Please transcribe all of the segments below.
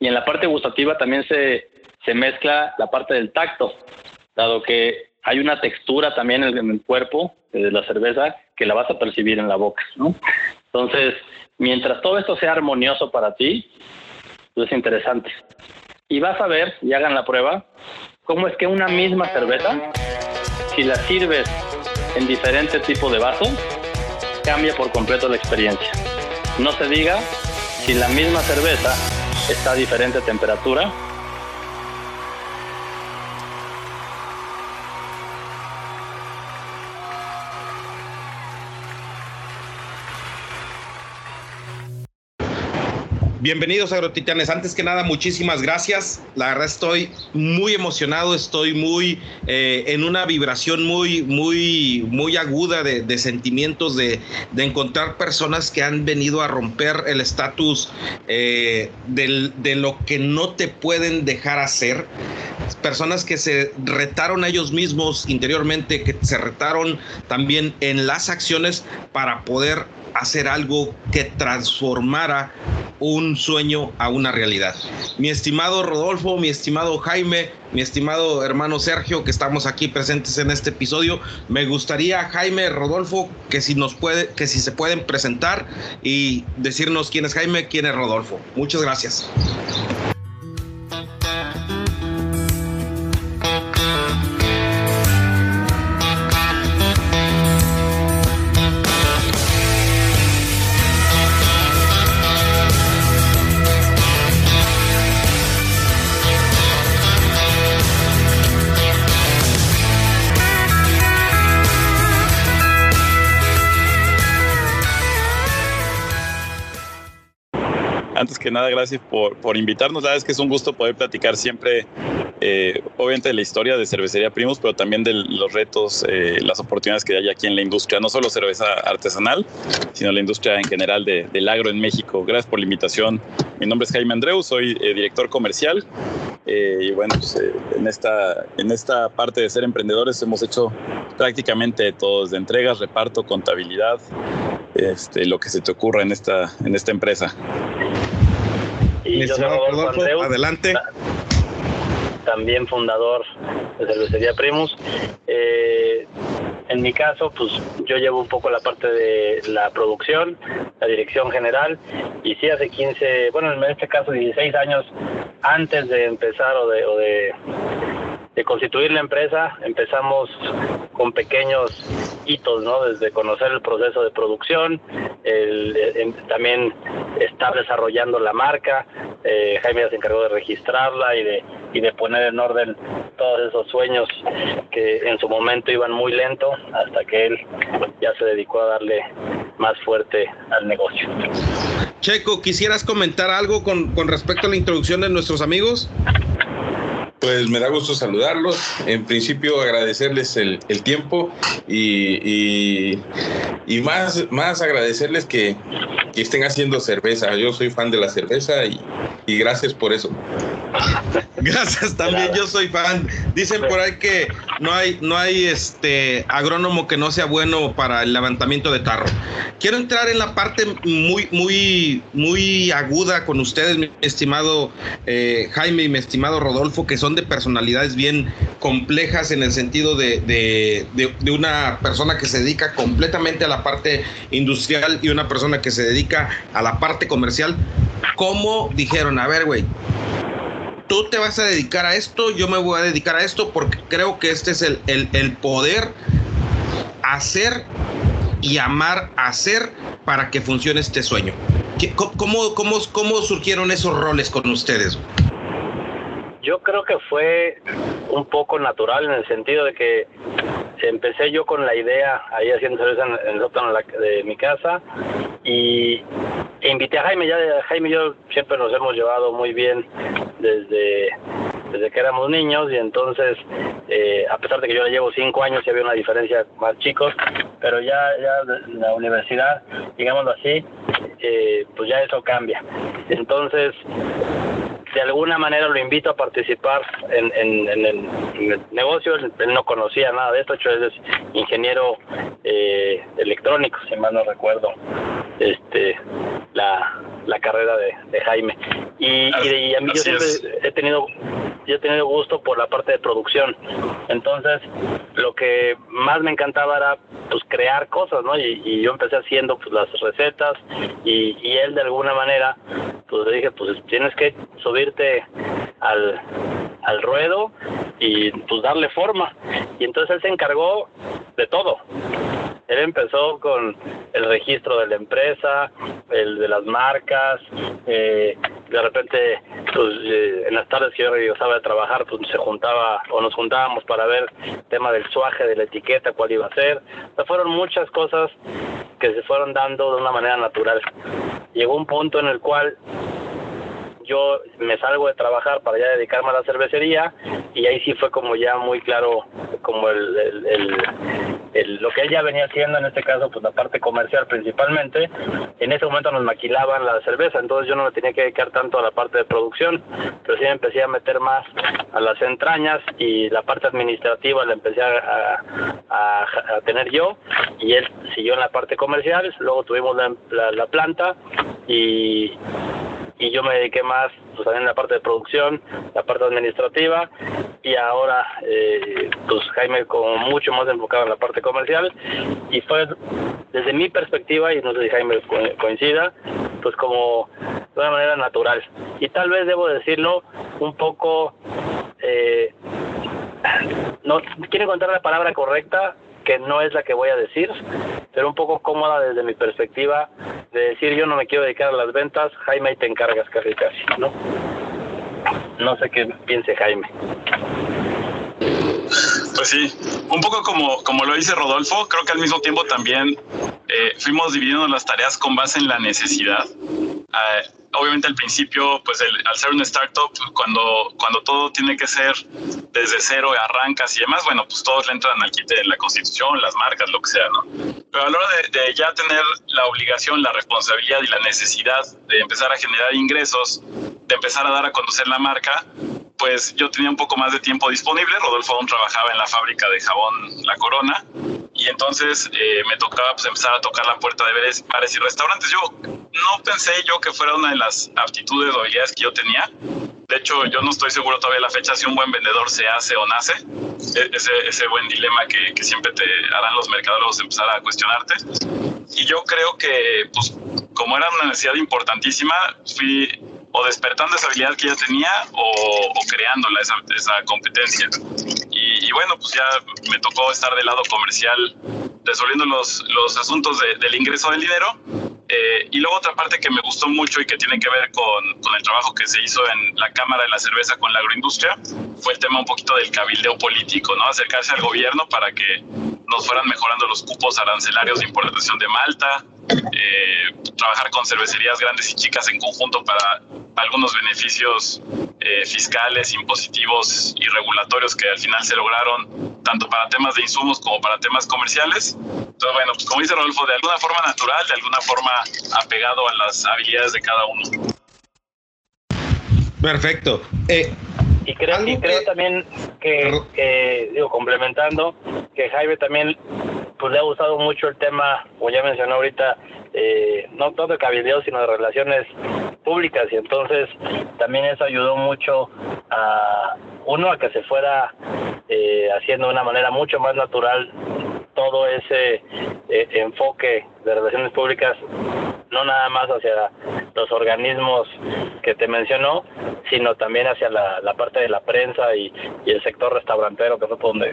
Y en la parte gustativa también se, se mezcla la parte del tacto, dado que hay una textura también en el cuerpo de la cerveza que la vas a percibir en la boca, ¿no? Entonces, mientras todo esto sea armonioso para ti, pues es interesante. Y vas a ver, y hagan la prueba, cómo es que una misma cerveza, si la sirves en diferentes tipos de vasos, cambia por completo la experiencia. No se diga si la misma cerveza está a diferente temperatura Bienvenidos agrotitanes. Antes que nada, muchísimas gracias. La verdad estoy muy emocionado, estoy muy eh, en una vibración muy, muy, muy aguda de, sentimientos de, encontrar personas que han venido a romper el estatus eh, de lo que no te pueden dejar hacer. Personas que se retaron a ellos mismos interiormente, que se retaron también en las acciones para poder hacer algo que transformara un sueño a una realidad. Mi estimado Rodolfo, mi estimado Jaime, mi estimado hermano Sergio, que estamos aquí presentes en este episodio, me gustaría Jaime, Rodolfo, que si nos puede, que si se pueden presentar y decirnos quién es Jaime, quién es Rodolfo. Muchas gracias. Antes que nada, gracias por, por invitarnos. La verdad es que es un gusto poder platicar siempre, eh, obviamente, de la historia de Cervecería Primos, pero también de los retos, eh, las oportunidades que hay aquí en la industria, no solo cerveza artesanal, sino la industria en general del agro en México. Gracias por la invitación. Mi nombre es Jaime Andreu, soy eh, director comercial. y bueno, pues, en, esta, en esta parte de ser emprendedores hemos hecho prácticamente todo, desde entregas, reparto, contabilidad, este, lo que se te ocurra en esta, en esta empresa. Y yo soy adelante. También fundador de Cervecería Primus. Eh, en mi caso, pues yo llevo un poco la parte de la producción, la dirección general, y sí hace 15, bueno, en este caso 16 años antes de empezar o de, o de de constituir la empresa empezamos con pequeños hitos, ¿no? Desde conocer el proceso de producción, el, también estar desarrollando la marca. Eh, Jaime se encargó de registrarla y de, y de poner en orden todos esos sueños que en su momento iban muy lento hasta que él ya se dedicó a darle más fuerte al negocio. Checo, ¿quisieras comentar algo con, con respecto a la introducción de nuestros amigos? Pues me da gusto saludarlos. En principio agradecerles el, tiempo y, y, más, más agradecerles que, estén haciendo cerveza. Yo soy fan de la cerveza y, y gracias por eso. Gracias, también yo soy fan. Dicen por ahí que no hay, no hay este agrónomo que no sea bueno para el levantamiento de tarro. Quiero entrar en la parte muy, muy, muy aguda con ustedes, mi estimado eh, Jaime y mi estimado Rodolfo, que son de personalidades bien complejas en el sentido de, de una persona que se dedica completamente a la parte industrial y una persona que se dedica a la parte comercial. ¿Cómo dijeron? A ver, güey, tú te vas a dedicar a esto, yo me voy a dedicar a esto porque creo que este es el, el, poder hacer y amar hacer para que funcione este sueño. ¿Cómo, cómo, cómo surgieron esos roles con ustedes? Yo creo que fue un poco natural en el sentido de que empecé yo con la idea ahí haciendo cerveza en, el sótano de mi casa y invité a Jaime, ya Jaime y yo siempre nos hemos llevado muy bien desde, desde que éramos niños y entonces eh, a pesar de que yo le llevo cinco años y había una diferencia más chicos, pero ya, ya en la universidad, digámoslo así, eh, pues ya eso cambia. Entonces de alguna manera lo invito a participar en, en, el, negocio. Él, no conocía nada de esto, hecho es ingeniero eh, electrónico, si mal no recuerdo, este, la, la carrera de, de Jaime. Y, y, a mí yo siempre he tenido yo he tenido gusto por la parte de producción. Entonces, lo que más me encantaba era pues crear cosas, ¿no? Y, yo empecé haciendo pues las recetas y, y él de alguna manera pues le dije, pues tienes que subirte al, al ruedo y pues darle forma. Y entonces él se encargó de todo. Él empezó con el registro de la empresa, el de las marcas, eh, de repente pues, eh, en las tardes que yo regresaba a trabajar pues se juntaba o nos juntábamos para ver el tema del suaje, de la etiqueta, cuál iba a ser. Fueron muchas cosas que se fueron dando de una manera natural. Llegó un punto en el cual yo me salgo de trabajar para ya dedicarme a la cervecería y ahí sí fue como ya muy claro como el, lo que ella venía haciendo en este caso pues la parte comercial principalmente. En ese momento nos maquilaban la cerveza entonces yo no me tenía que dedicar tanto a la parte de producción pero sí me empecé a meter más a las entrañas y la parte administrativa la empecé a, a, tener yo y él siguió en la parte comercial. Luego tuvimos la planta y y yo me dediqué más pues también en la parte de producción, la parte administrativa y ahora eh, pues Jaime como mucho más enfocado en la parte comercial y fue desde mi perspectiva y no sé si Jaime coincida pues como de una manera natural. Y tal vez debo decirlo un poco eh, no quiero encontrar la palabra correcta que no es la que voy a decir, pero un poco cómoda desde mi perspectiva de decir yo no me quiero dedicar a las ventas, Jaime ahí te encargas casi casi, ¿no? No sé qué piense Jaime. Pues sí, un poco como, como lo dice Rodolfo, creo que al mismo tiempo también eh, fuimos dividiendo las tareas con base en la necesidad. Ah, obviamente al principio, pues al ser un startup, cuando, cuando todo tiene que ser desde cero, arrancas y demás, bueno, pues todos le entran al quite de la constitución, las marcas, lo que sea, ¿no? Pero a la hora de, ya tener la obligación, la responsabilidad y la necesidad de empezar a generar ingresos, de empezar a dar a conocer la marca, pues yo tenía un poco más de tiempo disponible. Rodolfo aún trabajaba en la fábrica de jabón La Corona y entonces eh, me tocaba pues, empezar a tocar la puerta de bares y restaurantes. Yo no pensé yo que fuera una de las aptitudes o habilidades que yo tenía. De hecho, yo no estoy seguro todavía la fecha si un buen vendedor se hace o nace. E-, ese, ese buen dilema que, que siempre te harán los mercadólogos empezar a cuestionarte. Y yo creo que, pues, como era una necesidad importantísima, fui o despertando esa habilidad que ya tenía o, o creándola, esa, esa competencia. Y, bueno, pues ya me tocó estar del lado comercial resolviendo los, los asuntos del ingreso del dinero. Eh, y luego otra parte que me gustó mucho y que tiene que ver con, con, el trabajo que se hizo en la Cámara de la Cerveza con la agroindustria fue el tema un poquito del cabildeo político, ¿no? Acercarse al gobierno para que nos fueran mejorando los cupos arancelarios de importación de Malta, eh, trabajar con cervecerías grandes y chicas en conjunto para algunos beneficios eh, fiscales, impositivos y regulatorios que al final se lograron tanto para temas de insumos como para temas comerciales. Entonces, bueno, pues como dice Rodolfo, de alguna forma natural, de alguna forma apegado a las habilidades de cada uno. Perfecto. Eh, y creo, y creo también que, digo, complementando, que Jaime también pues le ha gustado mucho el tema, como ya mencionó ahorita, eh, no tanto de cabildeo, sino de relaciones públicas. Y entonces también eso ayudó mucho a uno a que se fuera eh, haciendo de una manera mucho más natural todo ese eh, enfoque de relaciones públicas, no nada más hacia los organismos que te mencionó, sino también hacia la, parte de la prensa y, el sector restaurantero, que fue donde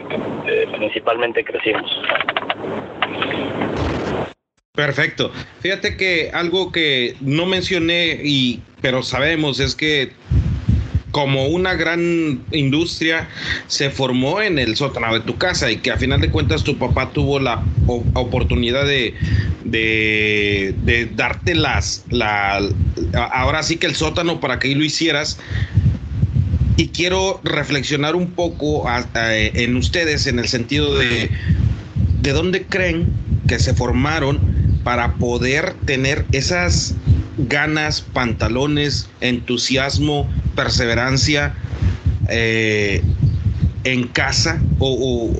principalmente crecimos. Perfecto. Fíjate que algo que no mencioné y pero sabemos es que como una gran industria se formó en el sótano de tu casa y que a final de cuentas tu papá tuvo la oportunidad de, de, darte las, la, ahora sí que el sótano para que lo hicieras. Y quiero reflexionar un poco en ustedes en el sentido de de dónde creen que se formaron para poder tener esas ganas, pantalones, entusiasmo, perseverancia eh, en casa o,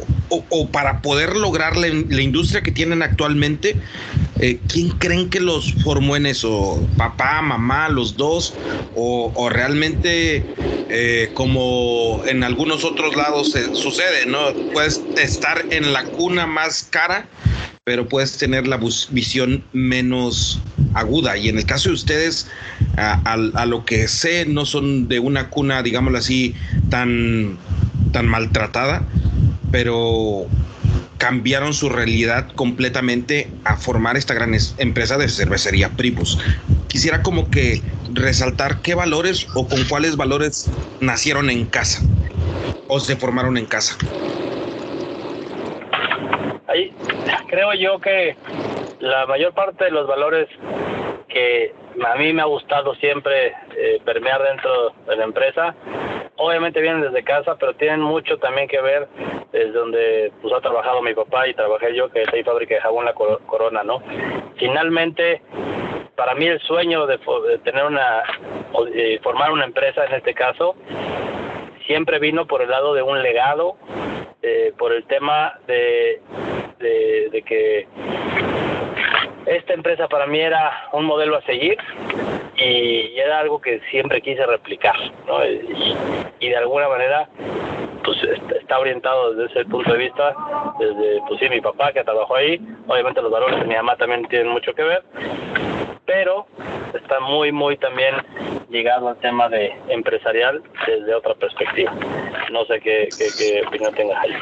para poder lograr la, industria que tienen actualmente eh, ¿quién creen que los formó en eso? ¿Papá, mamá, los dos? ¿O, realmente, eh, como en algunos otros lados sucede, ¿no? Puedes estar en la cuna más cara, pero puedes tener la visión menos aguda. Y en el caso de ustedes, a, lo que sé, no son de una cuna, digámoslo así, tan, tan maltratada, pero cambiaron su realidad completamente a formar esta gran empresa de cervecería Primus. Quisiera como que resaltar qué valores o con cuáles valores nacieron en casa o se formaron en casa. Ahí creo yo que la mayor parte de los valores que a mí me ha gustado siempre eh, permear dentro de la empresa obviamente vienen desde casa, pero tienen mucho también que ver desde donde pues ha trabajado mi papá y trabajé yo, que es ahí fábrica de jabón La Corona, ¿no? Finalmente, para mí el sueño de, tener una, de formar una empresa en este caso, siempre vino por el lado de un legado, eh, por el tema de, de que esta empresa para mí era un modelo a seguir y era algo que siempre quise replicar, ¿no? Y, de alguna manera, pues está orientado desde ese punto de vista, desde, pues sí, mi papá que trabajó ahí, obviamente los valores de mi mamá también tienen mucho que ver, pero está muy, muy también llegado al tema de empresarial desde otra perspectiva. No sé qué, qué, qué opinión tengas ahí.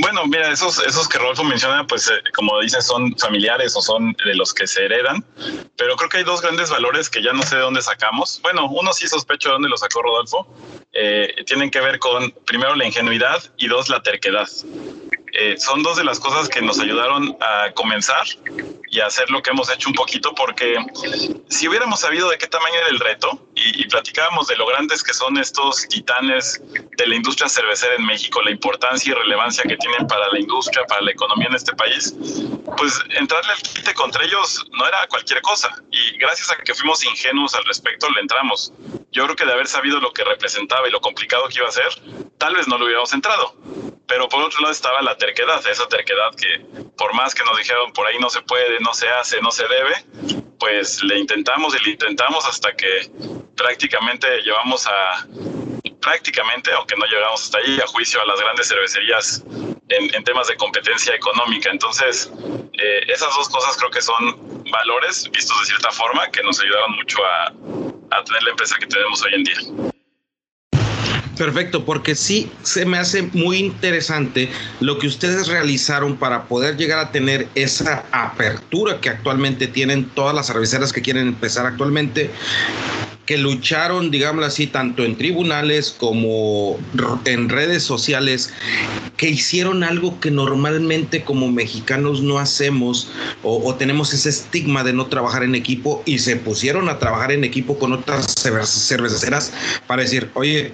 Bueno, mira, esos, esos que Rodolfo menciona, pues eh, como dices, son familiares o son de los que se heredan, pero creo que hay dos grandes valores que ya no sé de dónde sacamos. Bueno, uno sí sospecho de dónde los sacó Rodolfo. Eh, tienen que ver con, primero, la ingenuidad y dos, la terquedad. Eh, son dos de las cosas que nos ayudaron a comenzar y a hacer lo que hemos hecho un poquito, porque si hubiéramos sabido de qué tamaño era el reto y, platicábamos de lo grandes que son estos titanes de la industria cervecera en México, la importancia y relevancia que tienen para la industria, para la economía en este país, pues entrarle al quite contra ellos no era cualquier cosa. Y gracias a que fuimos ingenuos al respecto, le entramos. Yo creo que de haber sabido lo que representaba y lo complicado que iba a ser, tal vez no lo hubiéramos entrado. Pero por otro lado estaba la terquedad, esa terquedad que por más que nos dijeron por ahí no se puede, no se hace, no se debe, pues le intentamos y le intentamos hasta que prácticamente llevamos a, prácticamente, aunque no llegamos hasta ahí, a juicio a las grandes cervecerías en, temas de competencia económica. Entonces, eh, esas dos cosas creo que son valores vistos de cierta forma que nos ayudaron mucho a, a tener la empresa que tenemos hoy en día. Perfecto, porque sí se me hace muy interesante lo que ustedes realizaron para poder llegar a tener esa apertura que actualmente tienen todas las cerveceras que quieren empezar actualmente que lucharon, digámoslo así, tanto en tribunales como en redes sociales, que hicieron algo que normalmente como mexicanos no hacemos o, o, tenemos ese estigma de no trabajar en equipo y se pusieron a trabajar en equipo con otras cerveceras para decir, oye,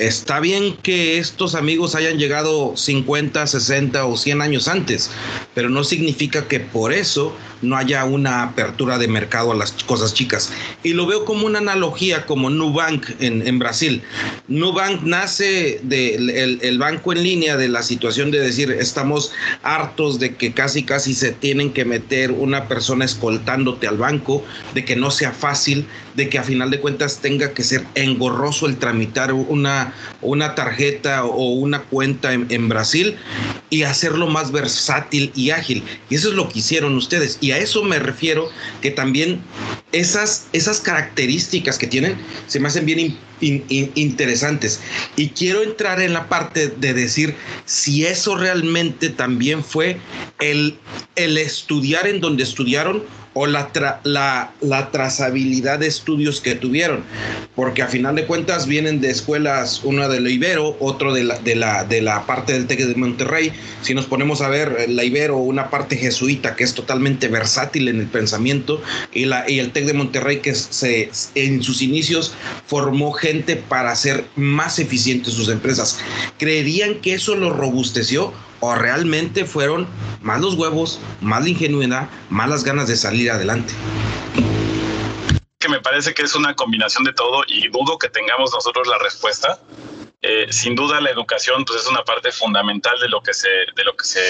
Está bien que estos amigos hayan llegado 50, 60 o 100 años antes, pero no significa que por eso no haya una apertura de mercado a las cosas chicas. Y lo veo como una analogía como Nubank en, Brasil. Nubank nace del el banco en línea de la situación de decir estamos hartos de que casi casi se tienen que meter una persona escoltándote al banco, de que no sea fácil, de que a final de cuentas tenga que ser engorroso el tramitar una, una tarjeta o una cuenta en, Brasil y hacerlo más versátil y ágil. Y eso es lo que hicieron ustedes. Y a eso me refiero que también esas, esas características que tienen se me hacen bien interesantes. Y quiero entrar en la parte de decir si eso realmente también fue el, el estudiar en donde estudiaron o la, la, la, trazabilidad de estudios que tuvieron, porque a final de cuentas vienen de escuelas, una de la Ibero, otro de la, de la, de la parte del TEC de Monterrey. Si nos ponemos a ver eh, la Ibero, una parte jesuita que es totalmente versátil en el pensamiento, y, la, y el TEC de Monterrey que se, en sus inicios formó gente para hacer más eficientes sus empresas. ¿Creerían que eso lo robusteció? O realmente fueron más los huevos, más la ingenuidad, más las ganas de salir adelante. Que me parece que es una combinación de todo y dudo que tengamos nosotros la respuesta. Eh, sin duda la educación pues es una parte fundamental de lo que se de lo que se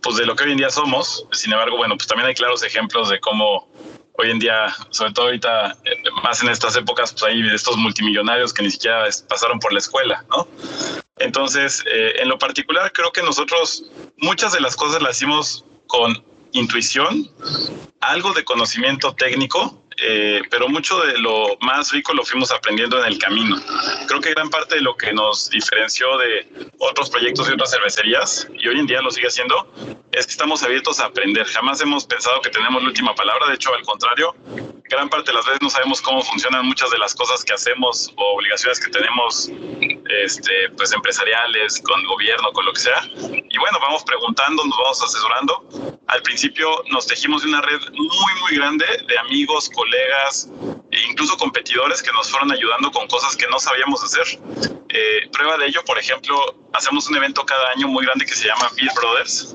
pues de lo que hoy en día somos. Sin embargo, bueno, pues también hay claros ejemplos de cómo hoy en día, sobre todo ahorita, eh, más en estas épocas, pues hay estos multimillonarios que ni siquiera pasaron por la escuela, ¿no? Entonces, eh, en lo particular, creo que nosotros muchas de las cosas las hicimos con intuición, algo de conocimiento técnico eh, pero mucho de lo más rico lo fuimos aprendiendo en el camino. Creo que gran parte de lo que nos diferenció de otros proyectos y otras cervecerías, y hoy en día lo sigue haciendo, es que estamos abiertos a aprender. Jamás hemos pensado que tenemos la última palabra, de hecho, al contrario, gran parte de las veces no sabemos cómo funcionan muchas de las cosas que hacemos o obligaciones que tenemos este, pues empresariales, con gobierno, con lo que sea. Y bueno, vamos preguntando, nos vamos asesorando. Al principio nos tejimos una red muy, muy grande de amigos, colegas, colegas e incluso competidores que nos fueron ayudando con cosas que no sabíamos hacer. Eh, prueba de ello, por ejemplo, hacemos un evento cada año muy grande que se llama Beer Brothers.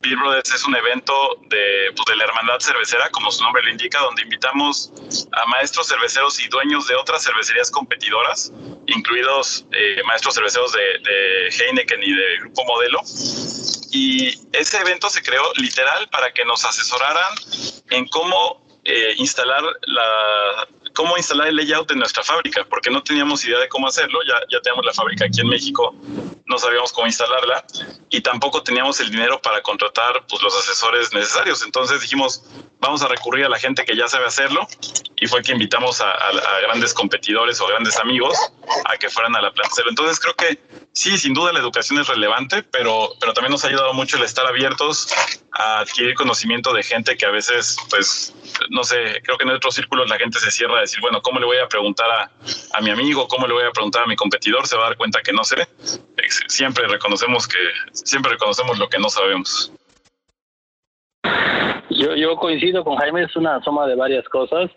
Beer Brothers es un evento de, pues, de la hermandad cervecera, como su nombre lo indica, donde invitamos a maestros cerveceros y dueños de otras cervecerías competidoras, incluidos eh, maestros cerveceros de, de Heineken y de Grupo Modelo. Y ese evento se creó literal para que nos asesoraran en cómo eh, instalar la cómo instalar el layout de nuestra fábrica, porque no teníamos idea de cómo hacerlo, ya, ya tenemos la fábrica aquí en México, no sabíamos cómo instalarla y tampoco teníamos el dinero para contratar pues, los asesores necesarios. Entonces dijimos, vamos a recurrir a la gente que ya sabe hacerlo y fue que invitamos a, grandes competidores o grandes amigos a que fueran a la planta Entonces creo que sí, sin duda la educación es relevante, pero, pero también nos ha ayudado mucho el estar abiertos a adquirir conocimiento de gente que a veces pues no sé, creo que en otros círculos la gente se cierra a decir, bueno, ¿cómo le voy a preguntar a, a, mi amigo? ¿Cómo le voy a preguntar a mi competidor? Se va a dar cuenta que no sé. Siempre reconocemos que, siempre reconocemos lo que no sabemos. Yo, yo coincido con Jaime, es una suma de varias cosas,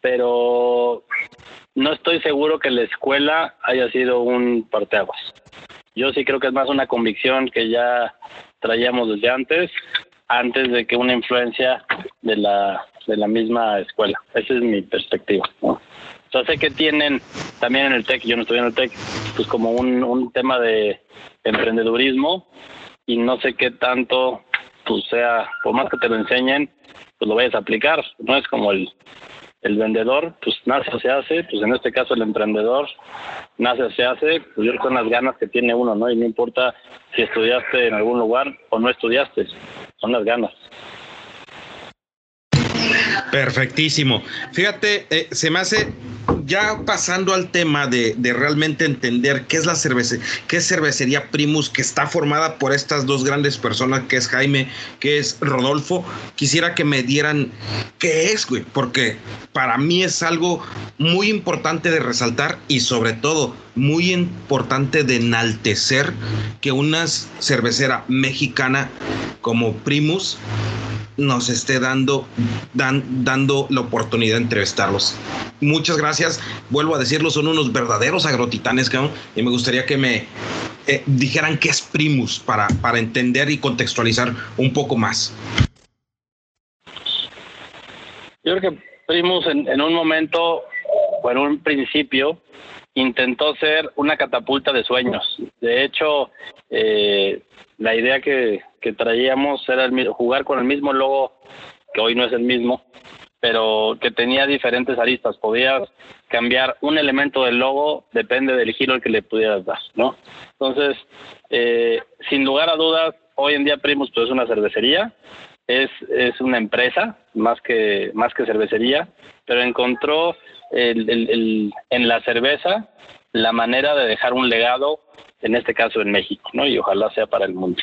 pero no estoy seguro que la escuela haya sido un parteaguas. Yo sí creo que es más una convicción que ya traíamos desde antes, antes de que una influencia de la de la misma escuela. Esa es mi perspectiva. ¿no? O sea, sé que tienen también en el TEC, yo no estoy en el TEC, pues como un, un tema de emprendedurismo y no sé qué tanto, pues sea, por más que te lo enseñen, pues lo vayas a aplicar. No es como el, el vendedor, pues nace o se hace, pues en este caso el emprendedor nace o se hace, pues yo con las ganas que tiene uno, ¿no? Y no importa si estudiaste en algún lugar o no estudiaste, son las ganas. Perfectísimo. Fíjate, eh, se me hace ya pasando al tema de, realmente entender qué es la cervecería, qué es cervecería Primus, que está formada por estas dos grandes personas, que es Jaime, que es Rodolfo, quisiera que me dieran qué es, güey, porque para mí es algo muy importante de resaltar y sobre todo muy importante de enaltecer que una cervecera mexicana como Primus nos esté dando, dando la oportunidad de entrevistarlos. Muchas gracias. Vuelvo a decirlo, son unos verdaderos agrotitanes, y me gustaría que me eh, dijeran qué es Primus para, para entender y contextualizar un poco más. Yo creo que Primus en, un momento, o en un principio, intentó ser una catapulta de sueños. De hecho, eh, la idea que, que traíamos era el, jugar con el mismo logo, que hoy no es el mismo, pero que tenía diferentes aristas. Podías cambiar un elemento del logo, depende del giro al que le pudieras dar, ¿no? Entonces, eh, sin lugar a dudas, hoy en día Primus pues, es una cervecería, es, es una empresa más que, más que cervecería, pero encontró el, el, en la cerveza la manera de dejar un legado, en este caso en México, ¿no? Y ojalá sea para el mundo.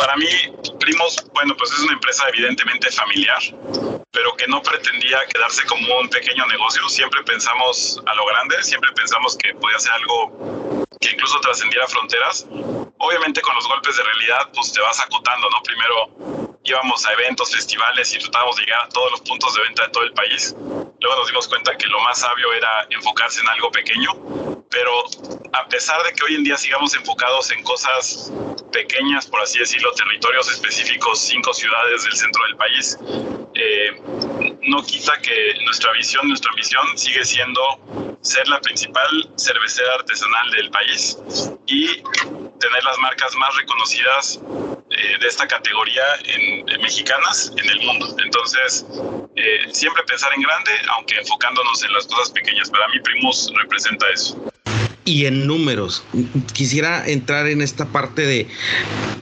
Para mí, Primos, bueno, pues es una empresa evidentemente familiar, pero que no pretendía quedarse como un pequeño negocio. Siempre pensamos a lo grande, siempre pensamos que podía ser algo que incluso trascendiera fronteras. Obviamente con los golpes de realidad, pues te vas acotando, ¿no? Primero íbamos a eventos, festivales y tratábamos de llegar a todos los puntos de venta de todo el país. Luego nos dimos cuenta que lo más sabio era enfocarse en algo pequeño, pero a pesar de que hoy en día sigamos enfocados en cosas pequeñas, por así decirlo, territorios específicos, cinco ciudades del centro del país, eh, no quita que nuestra visión, nuestra misión sigue siendo ser la principal cervecera artesanal del país y tener las marcas más reconocidas eh, de esta categoría en, mexicanas en el mundo. Entonces, eh, siempre pensar en grande, aunque enfocándonos en las cosas pequeñas. Para mí, Primus representa eso y en números. Quisiera entrar en esta parte de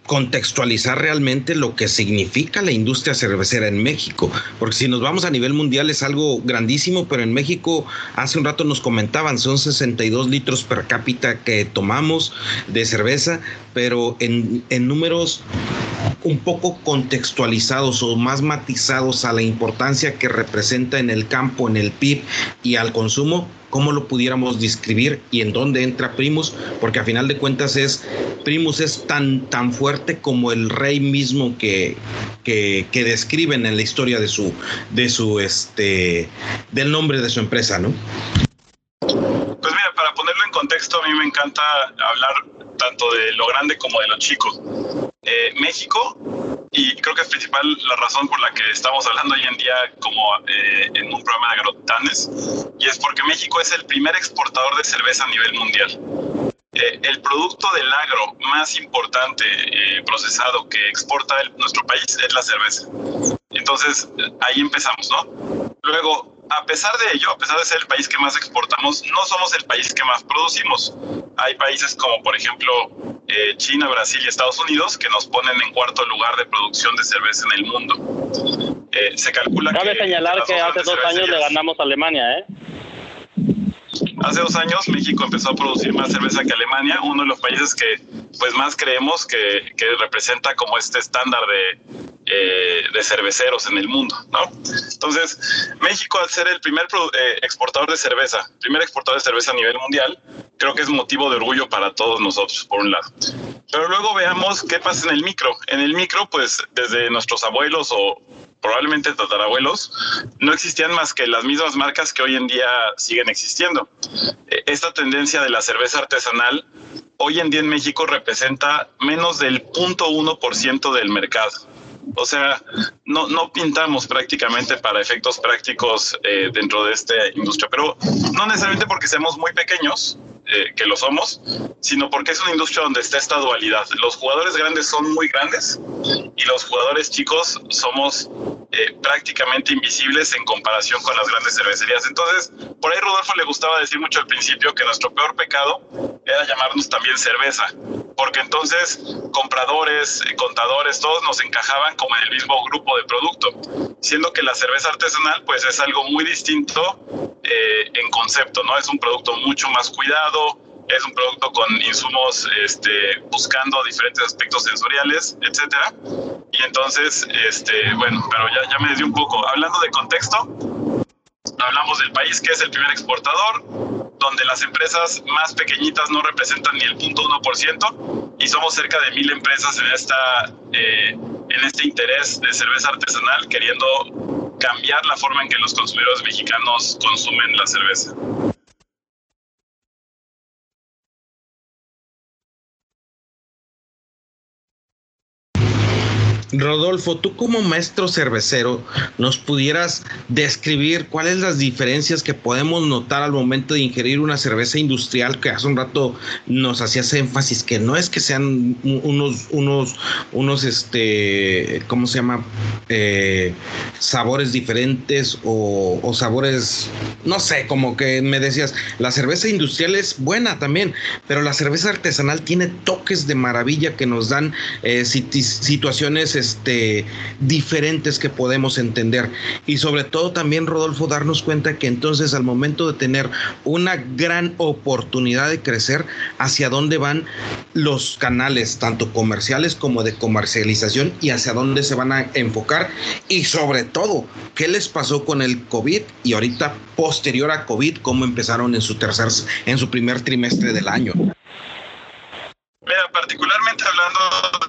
contextualizar realmente lo que significa la industria cervecera en México, porque si nos vamos a nivel mundial es algo grandísimo, pero en México hace un rato nos comentaban, son 62 litros per cápita que tomamos de cerveza, pero en, en números un poco contextualizados o más matizados a la importancia que representa en el campo, en el PIB y al consumo, cómo lo pudiéramos describir y en dónde entra Primus, porque a final de cuentas es Primus es tan tan fuerte como el rey mismo que, que, describen en la historia de su de su este del nombre de su empresa, ¿no? Pues mira, para ponerlo en contexto, a mí me encanta hablar tanto de lo grande como de lo chico. Eh, México y creo que es principal la razón por la que estamos hablando hoy en día como eh, en un programa de agrotanes, y es porque México es el primer exportador de cerveza a nivel mundial. Eh, el producto del agro más importante eh, procesado que exporta nuestro país es la cerveza. Entonces, ahí empezamos, ¿no? Luego, a pesar de ello, a pesar de ser el país que más exportamos, no somos el país que más producimos. Hay países como, por ejemplo, eh, China, Brasil y Estados Unidos que nos ponen en cuarto lugar de producción de cerveza en el mundo. Eh, se calcula Cabe señalar que hace dos años le ganamos a Alemania, ¿eh? Hace dos años México empezó a producir más cerveza que Alemania, uno de los países que pues más creemos que, que representa como este estándar de, eh, de cerveceros en el mundo, ¿no? Entonces, México al ser el primer eh, exportador de cerveza, primer exportador de cerveza a nivel mundial, creo que es motivo de orgullo para todos nosotros, por un lado. Pero luego veamos qué pasa en el micro. En el micro, pues desde nuestros abuelos o probablemente tatarabuelos, no existían más que las mismas marcas que hoy en día siguen existiendo. E, esta tendencia de la cerveza artesanal hoy en día en México representa menos del 0.1% del mercado. O sea, no, no pintamos prácticamente para efectos prácticos eh, dentro de esta industria, pero no necesariamente porque seamos muy pequeños, eh, que lo somos, sino porque es una industria donde está esta dualidad. Los jugadores grandes son muy grandes y los jugadores chicos somos eh, prácticamente invisibles en comparación con las grandes cervecerías. Entonces, por ahí Rodolfo le gustaba decir mucho al principio que nuestro peor pecado era llamarnos también cerveza, porque entonces compradores, eh, contadores, todos nos encajaban como en el mismo grupo de producto, siendo que la cerveza artesanal pues es algo muy distinto en concepto, ¿no? Es un producto mucho más cuidado, es un producto con insumos este, buscando diferentes aspectos sensoriales, etcétera. Y entonces, este, bueno, pero ya, ya me desvié un poco. Hablando de contexto, hablamos del país que es el primer exportador, donde las empresas más pequeñitas no representan ni el 0.1% y somos cerca de mil empresas en, esta, eh, en este interés de cerveza artesanal queriendo cambiar la forma en que los consumidores mexicanos consumen la cerveza. Rodolfo, tú como maestro cervecero, ¿nos pudieras describir cuáles las diferencias que podemos notar al momento de ingerir una cerveza industrial que hace un rato nos hacías énfasis que no es que sean unos, unos, unos, este, ¿cómo se llama? Eh, sabores diferentes o, sabores, no sé, como que me decías, la cerveza industrial es buena también, pero la cerveza artesanal tiene toques de maravilla que nos dan eh, situaciones este, diferentes que podemos entender. Y sobre todo también, Rodolfo, darnos cuenta que entonces al momento de tener una gran oportunidad de crecer, hacia dónde van los canales, tanto comerciales como de comercialización, y hacia dónde se van a enfocar. Y sobre todo, ¿qué les pasó con el COVID? Y ahorita, posterior a COVID, cómo empezaron en su tercer, en su primer trimestre del año. Particularmente hablando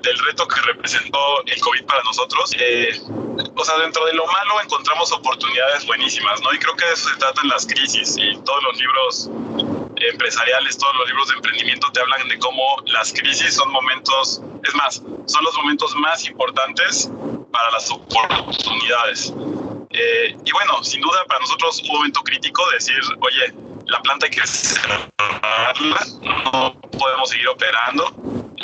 del reto que representó el COVID para nosotros, eh, o sea, dentro de lo malo encontramos oportunidades buenísimas, ¿no? Y creo que de eso se tratan las crisis y todos los libros empresariales, todos los libros de emprendimiento te hablan de cómo las crisis son momentos, es más, son los momentos más importantes para las oportunidades. Eh, y bueno, sin duda para nosotros un momento crítico decir, oye, la planta hay que cerrarla, no podemos seguir operando.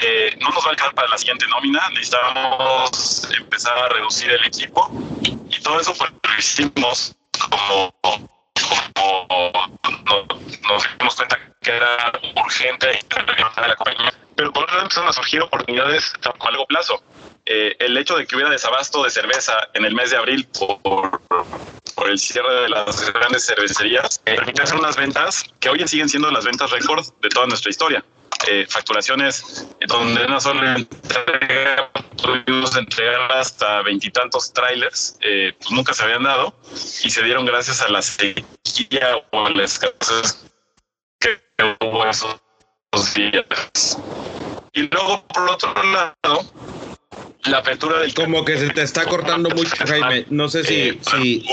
eh, no nos va a alcanzar para la siguiente nómina, necesitamos empezar a reducir el equipo y todo eso pues lo hicimos como, nos dimos cuenta que era urgente la compañía, pero por otro empezaron a surgir oportunidades a largo plazo. Eh, el hecho de que hubiera desabasto de cerveza en el mes de abril por, el cierre de las grandes cervecerías eh, hacer unas ventas que hoy siguen siendo las ventas récord de toda nuestra historia. Eh, facturaciones donde una sola entrega tuvimos entregar hasta veintitantos trailers, eh, pues nunca se habían dado y se dieron gracias a la sequía o a la escasez que hubo esos días. Y luego, por otro lado, la apertura del... Como que se te está cortando mucho, Jaime. No sé si... Eh, si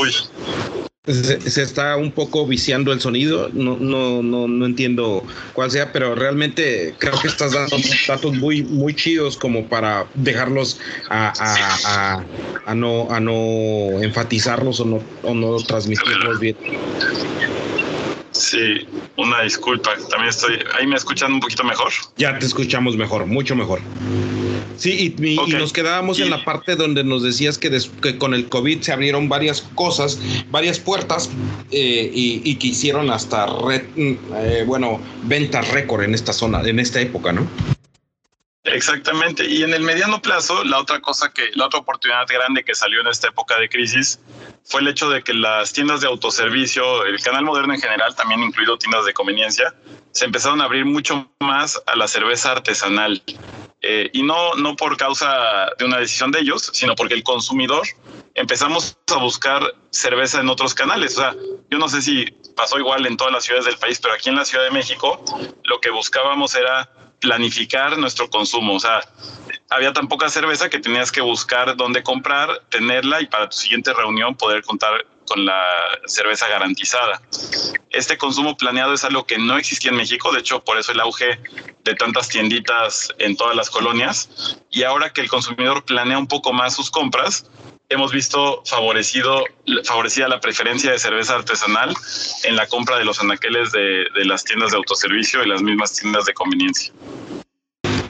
se, está un poco viciando el sonido, no, no, no, no entiendo cuál sea, pero realmente creo que estás dando datos muy, muy chidos como para dejarlos a, a, a, no, a no enfatizarlos o no, o no transmitirlos bien. Sí, una disculpa, también estoy, ahí me escuchan un poquito mejor. Ya te escuchamos mejor, mucho mejor. Sí, y, nos quedábamos en la parte donde nos decías que, con el COVID se abrieron varias cosas, varias puertas eh, y, que hicieron hasta, mm, eh, bueno, ventas récord en esta zona, en esta época, ¿no? Exactamente. Y en el mediano plazo, la otra cosa que, la otra oportunidad grande que salió en esta época de crisis fue el hecho de que las tiendas de autoservicio, el canal moderno en general, también incluido tiendas de conveniencia, se empezaron a abrir mucho más a la cerveza artesanal. Eh, y no, no por causa de una decisión de ellos, sino porque el consumidor empezamos a buscar cerveza en otros canales. O sea, yo no sé si pasó igual en todas las ciudades del país, pero aquí en la Ciudad de México lo que buscábamos era planificar nuestro consumo. O sea, había tan poca cerveza que tenías que buscar dónde comprar, tenerla y para tu siguiente reunión poder contar con la cerveza garantizada. Este consumo planeado es algo que no existía en México, de hecho por eso el auge de tantas tienditas en todas las colonias. Y ahora que el consumidor planea un poco más sus compras, hemos visto favorecido, favorecida la preferencia de cerveza artesanal en la compra de los anaqueles de, de las tiendas de autoservicio y las mismas tiendas de conveniencia.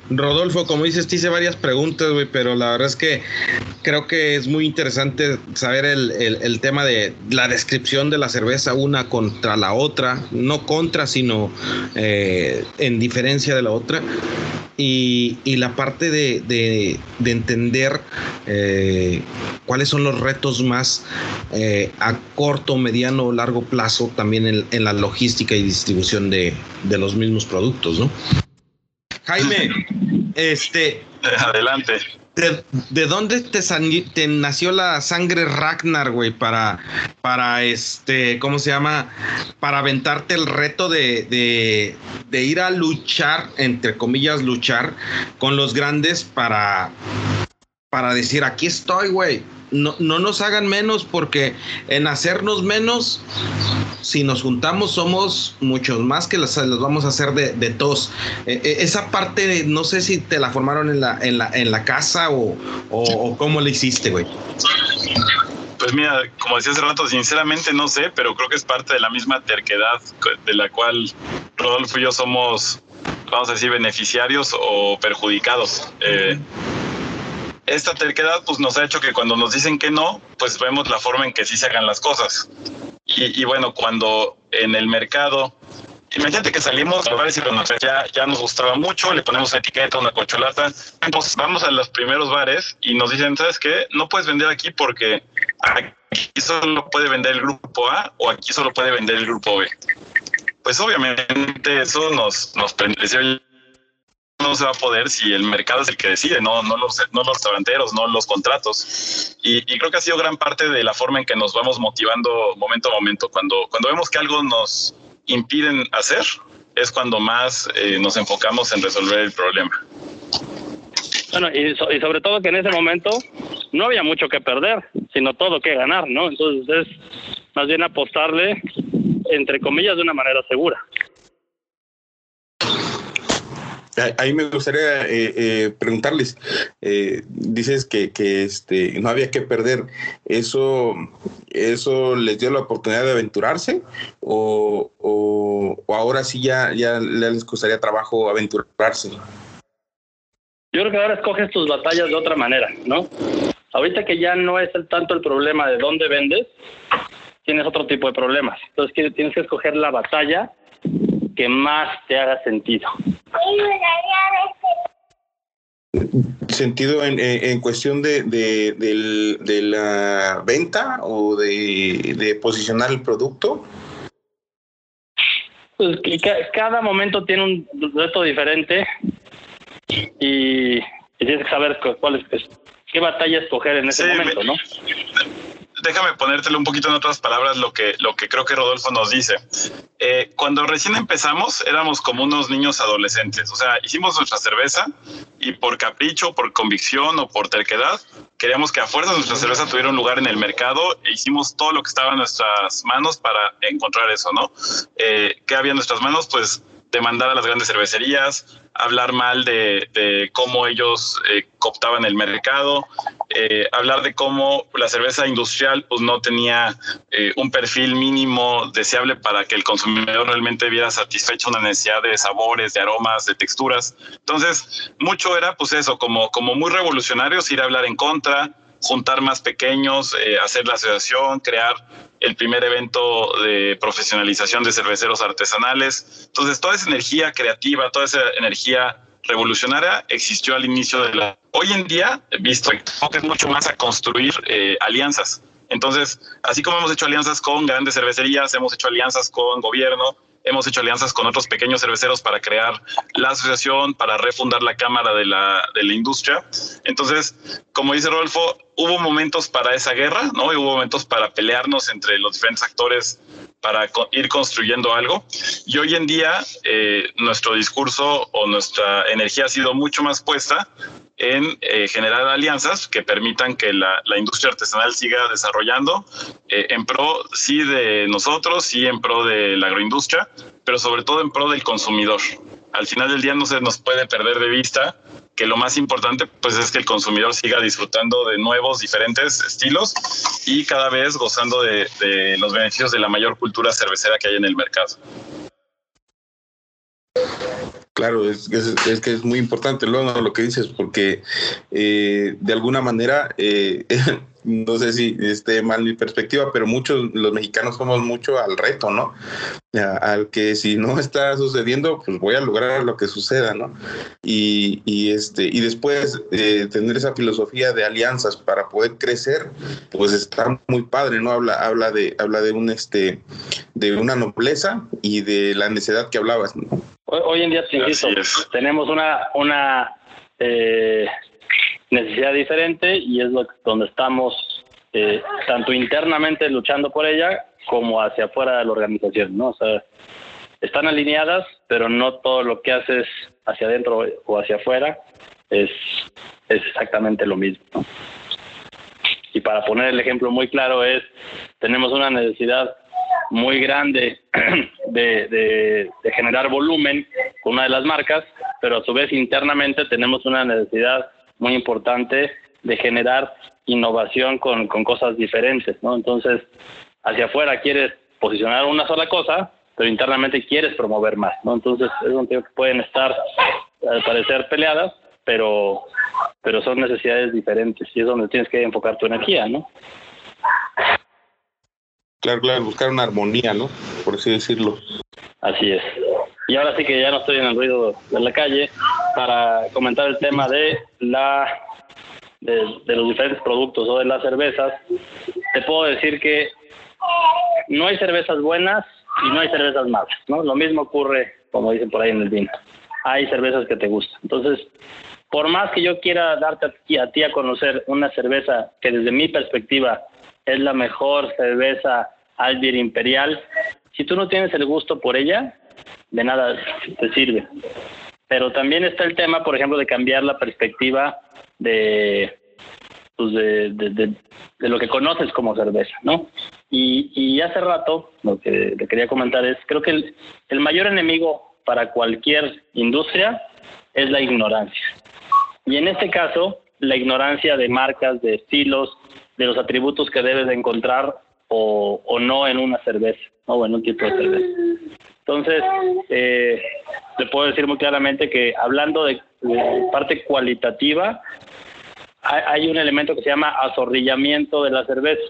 Rodolfo, como dices, te hice varias preguntas, güey, pero la verdad es que creo que es muy interesante saber el, tema de la descripción de la cerveza una contra la otra, no contra, sino eh, en diferencia de la otra. Y, la parte de, entender eh, cuáles son los retos más eh, a corto, mediano o largo plazo también en, en la logística y distribución de, de los mismos productos, ¿no? Jaime, este. Adelante. ¿De, dónde te, nació la sangre Ragnar, güey? Para, para este, ¿cómo se llama? Para aventarte el reto de, de, de ir a luchar, entre comillas, luchar con los grandes para, para decir, aquí estoy, güey no, no nos hagan menos porque en hacernos menos, si nos juntamos somos muchos más que las, vamos a hacer de, de todos. E, e, esa parte, no sé si te la formaron en la, en la, en la casa o, o, cómo le hiciste, güey. Pues mira, como decía hace rato, sinceramente no sé, pero creo que es parte de la misma terquedad de la cual Rodolfo y yo somos, vamos a decir, beneficiarios o perjudicados. Eh, esta terquedad pues nos ha hecho que cuando nos dicen que no, pues vemos la forma en que sí se hagan las cosas. Y, bueno, cuando en el mercado, imagínate que salimos a bares y ya, ya nos gustaba mucho, le ponemos una etiqueta, una cocholata, entonces vamos a los primeros bares y nos dicen, ¿sabes qué? No puedes vender aquí porque aquí solo puede vender el grupo A o aquí solo puede vender el grupo B. Pues obviamente eso nos, nos no se va a poder si el mercado es el que decide, no, no, los, no los restauranteros, no los contratos. Y, creo que ha sido gran parte de la forma en que nos vamos motivando momento a momento. Cuando, cuando vemos que algo nos impiden hacer, es cuando más eh, nos enfocamos en resolver el problema. Bueno, y, y, sobre todo que en ese momento no había mucho que perder, sino todo que ganar, ¿no? Entonces es más bien apostarle, entre comillas, de una manera segura. Ahí me gustaría eh, eh, preguntarles, eh, dices que, que, este, no había que perder, ¿eso, ¿eso les dio la oportunidad de aventurarse o, o, ahora sí ya, ya les costaría trabajo aventurarse? yo creo que ahora escoges tus batallas de otra manera, ¿no? Ahorita que ya no es tanto el problema de dónde vendes, tienes otro tipo de problemas. Entonces tienes que escoger la batalla que más te haga sentido. ¿Sentido en, en cuestión de, de, de, la venta o de, de posicionar el producto? Pues que cada momento tiene un reto diferente y, tienes que saber cuál es, qué batalla escoger en ese momento, ¿no? Déjame ponértelo un poquito en otras palabras lo que, lo que creo que Rodolfo nos dice. Eh, cuando recién empezamos éramos como unos niños adolescentes, o sea, hicimos nuestra cerveza y por capricho, por convicción o por terquedad, queríamos que a fuerza nuestra cerveza tuviera un lugar en el mercado e hicimos todo lo que estaba en nuestras manos para encontrar eso, ¿no? Eh, ¿Qué había en nuestras manos? Pues demandar a las grandes cervecerías, hablar mal de, cómo ellos eh, cooptaban el mercado, eh, hablar de cómo la cerveza industrial pues no tenía eh, un perfil mínimo deseable para que el consumidor realmente viera satisfecha una necesidad de sabores, de aromas, de texturas. Entonces, mucho era pues eso, como, como muy revolucionarios, ir a hablar en contra, juntar más pequeños, hacer la asociación, crear el primer evento de profesionalización de cerveceros artesanales. Entonces, toda esa energía creativa, toda esa energía revolucionaria existió al inicio de la... Hoy en día, visto es mucho más a construir eh, alianzas. Entonces, así como hemos hecho alianzas con grandes cervecerías, hemos hecho alianzas con gobierno, hemos hecho alianzas con otros pequeños cerveceros para crear la asociación, para refundar la cámara de la, de la industria. Entonces, como dice Rodolfo, hubo momentos para esa guerra, ¿no? Hubo momentos para pelearnos entre los diferentes actores para ir construyendo algo. Y hoy en día eh, nuestro discurso o nuestra energía ha sido mucho más puesta en eh, generar alianzas que permitan que la, industria artesanal siga desarrollando eh, en pro, sí, de nosotros, sí, en pro de la agroindustria, pero sobre todo en pro del consumidor. Al final del día no se nos puede perder de vista que lo más importante pues es que el consumidor siga disfrutando de nuevos, diferentes estilos y cada vez gozando de, los beneficios de la mayor cultura cervecera que hay en el mercado. Claro, es, es, que es muy importante lo, lo que dices, porque eh, de alguna manera, eh, no sé si esté mal mi perspectiva, pero muchos, los mexicanos somos mucho al reto, ¿no? al que si no está sucediendo, pues voy a lograr lo que suceda, ¿no? Y, y este, y después eh, tener esa filosofía de alianzas para poder crecer, pues está muy padre, ¿no? Habla, habla de, habla de un este, de una nobleza y de la necesidad que hablabas, ¿no? Hoy, en día, tenemos una, una eh, necesidad diferente y es lo, donde estamos eh, tanto internamente luchando por ella como hacia afuera de la organización, ¿no? O sea, están alineadas, pero no todo lo que haces hacia adentro o hacia afuera es, es exactamente lo mismo. Y para poner el ejemplo muy claro es, tenemos una necesidad muy grande de, generar volumen con una de las marcas, pero a su vez internamente tenemos una necesidad muy importante de generar innovación con, cosas diferentes, ¿no? Entonces, hacia afuera quieres posicionar una sola cosa, pero internamente quieres promover más, ¿no? Entonces, es un que pueden estar, al parecer, peleadas, pero, pero son necesidades diferentes y es donde tienes que enfocar tu energía, ¿no? Claro, claro, buscar una armonía, ¿no? Por así decirlo. Así es. Y ahora sí que ya no estoy en el ruido de la calle para comentar el tema de la de, los diferentes productos o de las cervezas. Te puedo decir que no hay cervezas buenas y no hay cervezas malas, ¿no? Lo mismo ocurre, como dicen por ahí en el vino. Hay cervezas que te gustan. Entonces, por más que yo quiera darte a ti a conocer una cerveza que desde mi perspectiva es la mejor cerveza Albier Imperial. Si tú no tienes el gusto por ella, de nada te sirve. Pero también está el tema, por ejemplo, de cambiar la perspectiva de, pues de, de, lo que conoces como cerveza, ¿no? Y, hace rato, lo que te quería comentar es, creo que el, el mayor enemigo para cualquier industria es la ignorancia. Y en este caso, la ignorancia de marcas, de estilos, de los atributos que debes de encontrar o, o no en una cerveza o en un tipo de cerveza. Entonces, eh, te puedo decir muy claramente que hablando de parte cualitativa, hay un elemento que se llama azorrillamiento de la cerveza.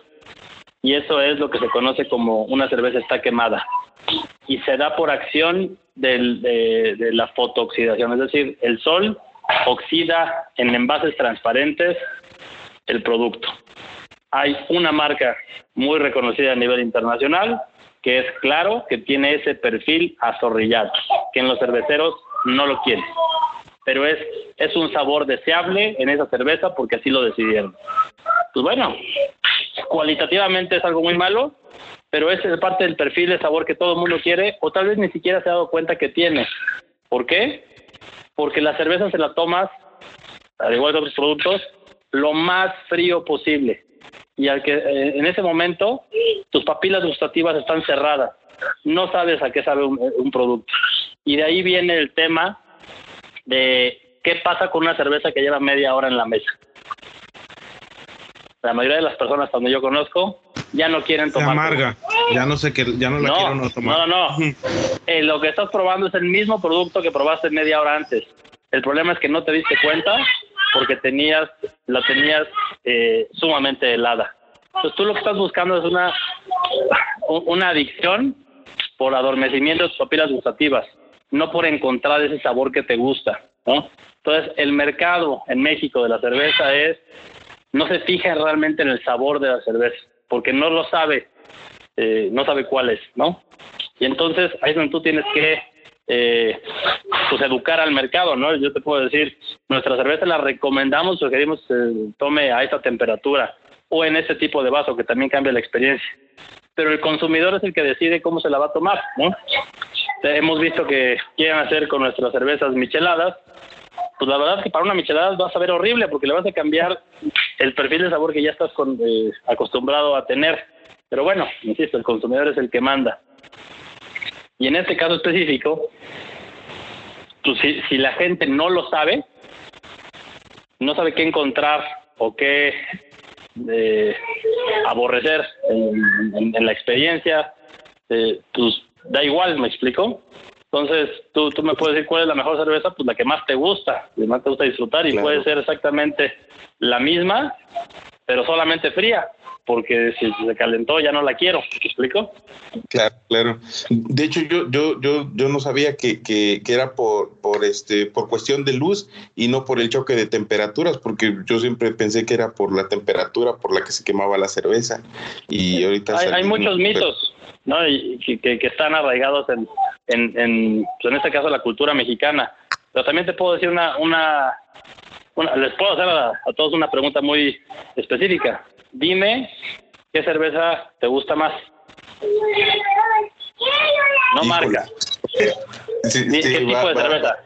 Y eso es lo que se conoce como una cerveza está quemada. Y se da por acción de, de la fotooxidación, es decir, el sol oxida en envases transparentes el producto. Hay una marca muy reconocida a nivel internacional que es claro que tiene ese perfil azorrillado, que en los cerveceros no lo quieren. Pero es, es un sabor deseable en esa cerveza porque así lo decidieron. Pues bueno, cualitativamente es algo muy malo, pero es parte del perfil de sabor que todo el mundo quiere o tal vez ni siquiera se ha dado cuenta que tiene. ¿Por qué? Porque la cerveza se la tomas, al igual que otros productos, lo más frío posible. Y al que eh, en ese momento tus papilas gustativas están cerradas. No sabes a qué sabe un producto. Y de ahí viene el tema de qué pasa con una cerveza que lleva media hora en la mesa. La mayoría de las personas cuando yo conozco ya no quieren tomar. Se amarga, ya no sé que ya no la quieren tomar. No, no, eh, lo que estás probando es el mismo producto que probaste media hora antes. El problema es que no te diste cuenta porque tenías la tenías eh, sumamente helada. Entonces tú lo que estás buscando es una una adicción por adormecimiento de tus papilas gustativas, no por encontrar ese sabor que te gusta, ¿no? Entonces, el mercado en México de la cerveza es no se fija realmente en el sabor de la cerveza, porque no lo sabe, eh, no sabe cuál es, ¿no? Y entonces ahí es donde tú tienes que eh, pues educar al mercado, ¿no? Yo te puedo decir, nuestra cerveza la recomendamos, sugerimos que tome a esta temperatura o en ese tipo de vaso que también cambia la experiencia. Pero el consumidor es el que decide cómo se la va a tomar, ¿no? Hemos visto que quieren hacer con nuestras cervezas micheladas pues la verdad es que para una michelada vas a ver horrible porque le vas a cambiar el perfil de sabor que ya estás eh, acostumbrado a tener. Pero bueno, insisto, el consumidor es el que manda. Y en este caso específico, pues si, si la gente no lo sabe, no sabe qué encontrar o qué eh, aborrecer en, la experiencia, eh, pues da igual, ¿me explico? Entonces, tú, tú me puedes decir cuál es la mejor cerveza, pues la que más te gusta, la que más te gusta disfrutar, y puede ser exactamente la misma, pero solamente fría, porque si se calentó ya no la quiero, ¿te explico? Claro, claro. De hecho, yo, yo, yo, yo no sabía que, que, que, era por, por, este, por cuestión de luz y no por el choque de temperaturas, porque yo siempre pensé que era por la temperatura por la que se quemaba la cerveza. Y ahorita... Hay, hay muchos mitos. ¿no? Y que, que están arraigados en, en, en, pues en este caso, la cultura mexicana. Pero también te puedo decir una, una, les puedo hacer a, todos una pregunta muy específica. Dime qué cerveza te gusta más. No marca. ¿Qué tipo de cerveza?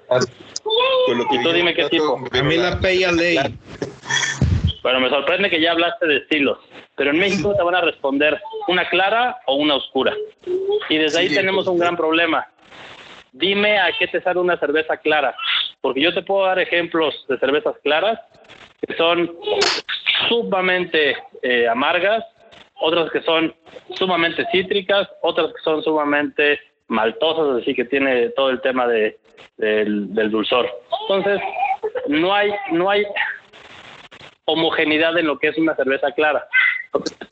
Y tú dime qué tipo. A mí la Pale Ley. Bueno, me sorprende que ya hablaste de estilos, pero en México te van a responder una clara o una oscura. Y desde ahí tenemos un gran problema. Dime a qué te sale una cerveza clara, porque yo te puedo dar ejemplos de cervezas claras que son sumamente eh, amargas, otras que son sumamente cítricas, otras que son sumamente maltosas, así que tiene todo el tema de, del, dulzor. Entonces, no hay, no hay homogeneidad en lo que es una cerveza clara.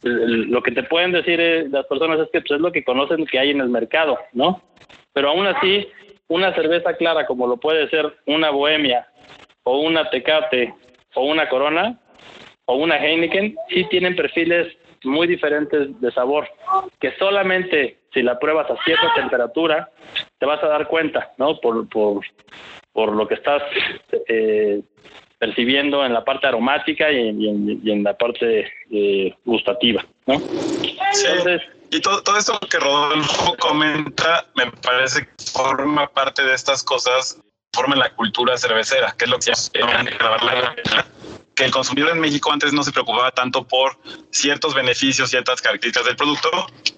Lo que te pueden decir eh, las personas es que pues, es lo que conocen que hay en el mercado, ¿no? Pero aún así, una cerveza clara como lo puede ser una Bohemia o una Tecate o una Corona o una Heineken, sí tienen perfiles muy diferentes de sabor, que solamente si la pruebas a cierta temperatura te vas a dar cuenta, ¿no? Por, por, por lo que estás eh, percibiendo en la parte aromática y, en, la parte eh, gustativa, ¿no? Sí. Y todo, todo esto que Rodolfo comenta me parece que forma parte de estas cosas, forma la cultura cervecera, que es lo que se llama que el consumidor en México antes no se preocupaba tanto por ciertos beneficios, ciertas características del producto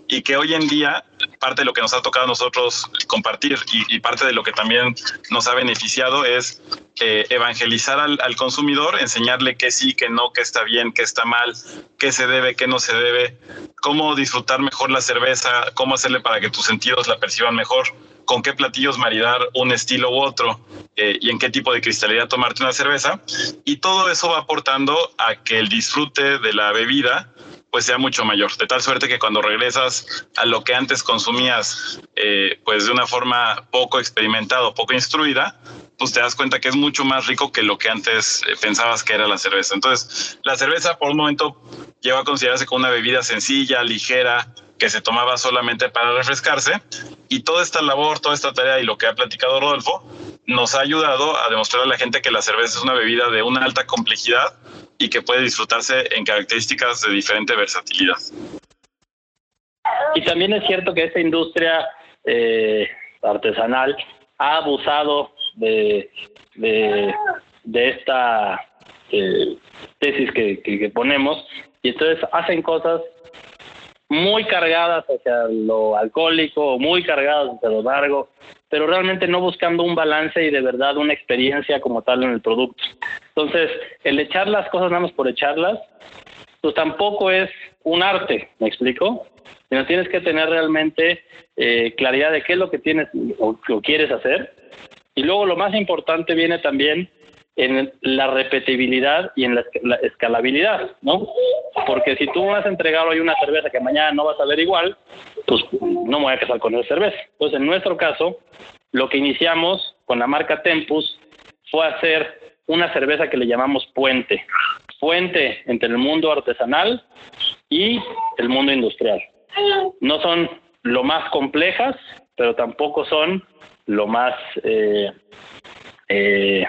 y que hoy en día parte de lo que nos ha tocado a nosotros compartir y, parte de lo que también nos ha beneficiado es eh, evangelizar al, al, consumidor, enseñarle qué sí, qué no, qué está bien, qué está mal, qué se debe, qué no se debe, cómo disfrutar mejor la cerveza, cómo hacerle para que tus sentidos la perciban mejor con qué platillos maridar un estilo u otro eh, y en qué tipo de cristalidad tomarte una cerveza. Y todo eso va aportando a que el disfrute de la bebida pues sea mucho mayor, de tal suerte que cuando regresas a lo que antes consumías, eh, pues de una forma poco experimentada, poco instruida, pues te das cuenta que es mucho más rico que lo que antes eh, pensabas que era la cerveza. Entonces, la cerveza por un momento llegó a considerarse como una bebida sencilla, ligera, que se tomaba solamente para refrescarse. Y toda esta labor, toda esta tarea y lo que ha platicado Rodolfo, nos ha ayudado a demostrar a la gente que la cerveza es una bebida de una alta complejidad y que puede disfrutarse en características de diferente versatilidad. Y también es cierto que esta industria eh, artesanal ha abusado de, de, esta eh, tesis que, que, ponemos y entonces hacen cosas muy cargadas hacia lo alcohólico, muy cargadas hacia lo largo, pero realmente no buscando un balance y de verdad una experiencia como tal en el producto. Entonces, el echar las cosas nada más por echarlas, pues tampoco es un arte, ¿me explico? Sino tienes que tener realmente eh, claridad de qué es lo que tienes o, o quieres hacer. Y luego lo más importante viene también en la repetibilidad y en la, escalabilidad, ¿no? Porque si tú vas a entregar hoy una cerveza que mañana no vas a ver igual, pues no me voy a casar con esa cerveza. Entonces, en nuestro caso, lo que iniciamos con la marca Tempus fue hacer una cerveza que le llamamos puente. Puente entre el mundo artesanal y el mundo industrial. No son lo más complejas, pero tampoco son lo más eh, eh,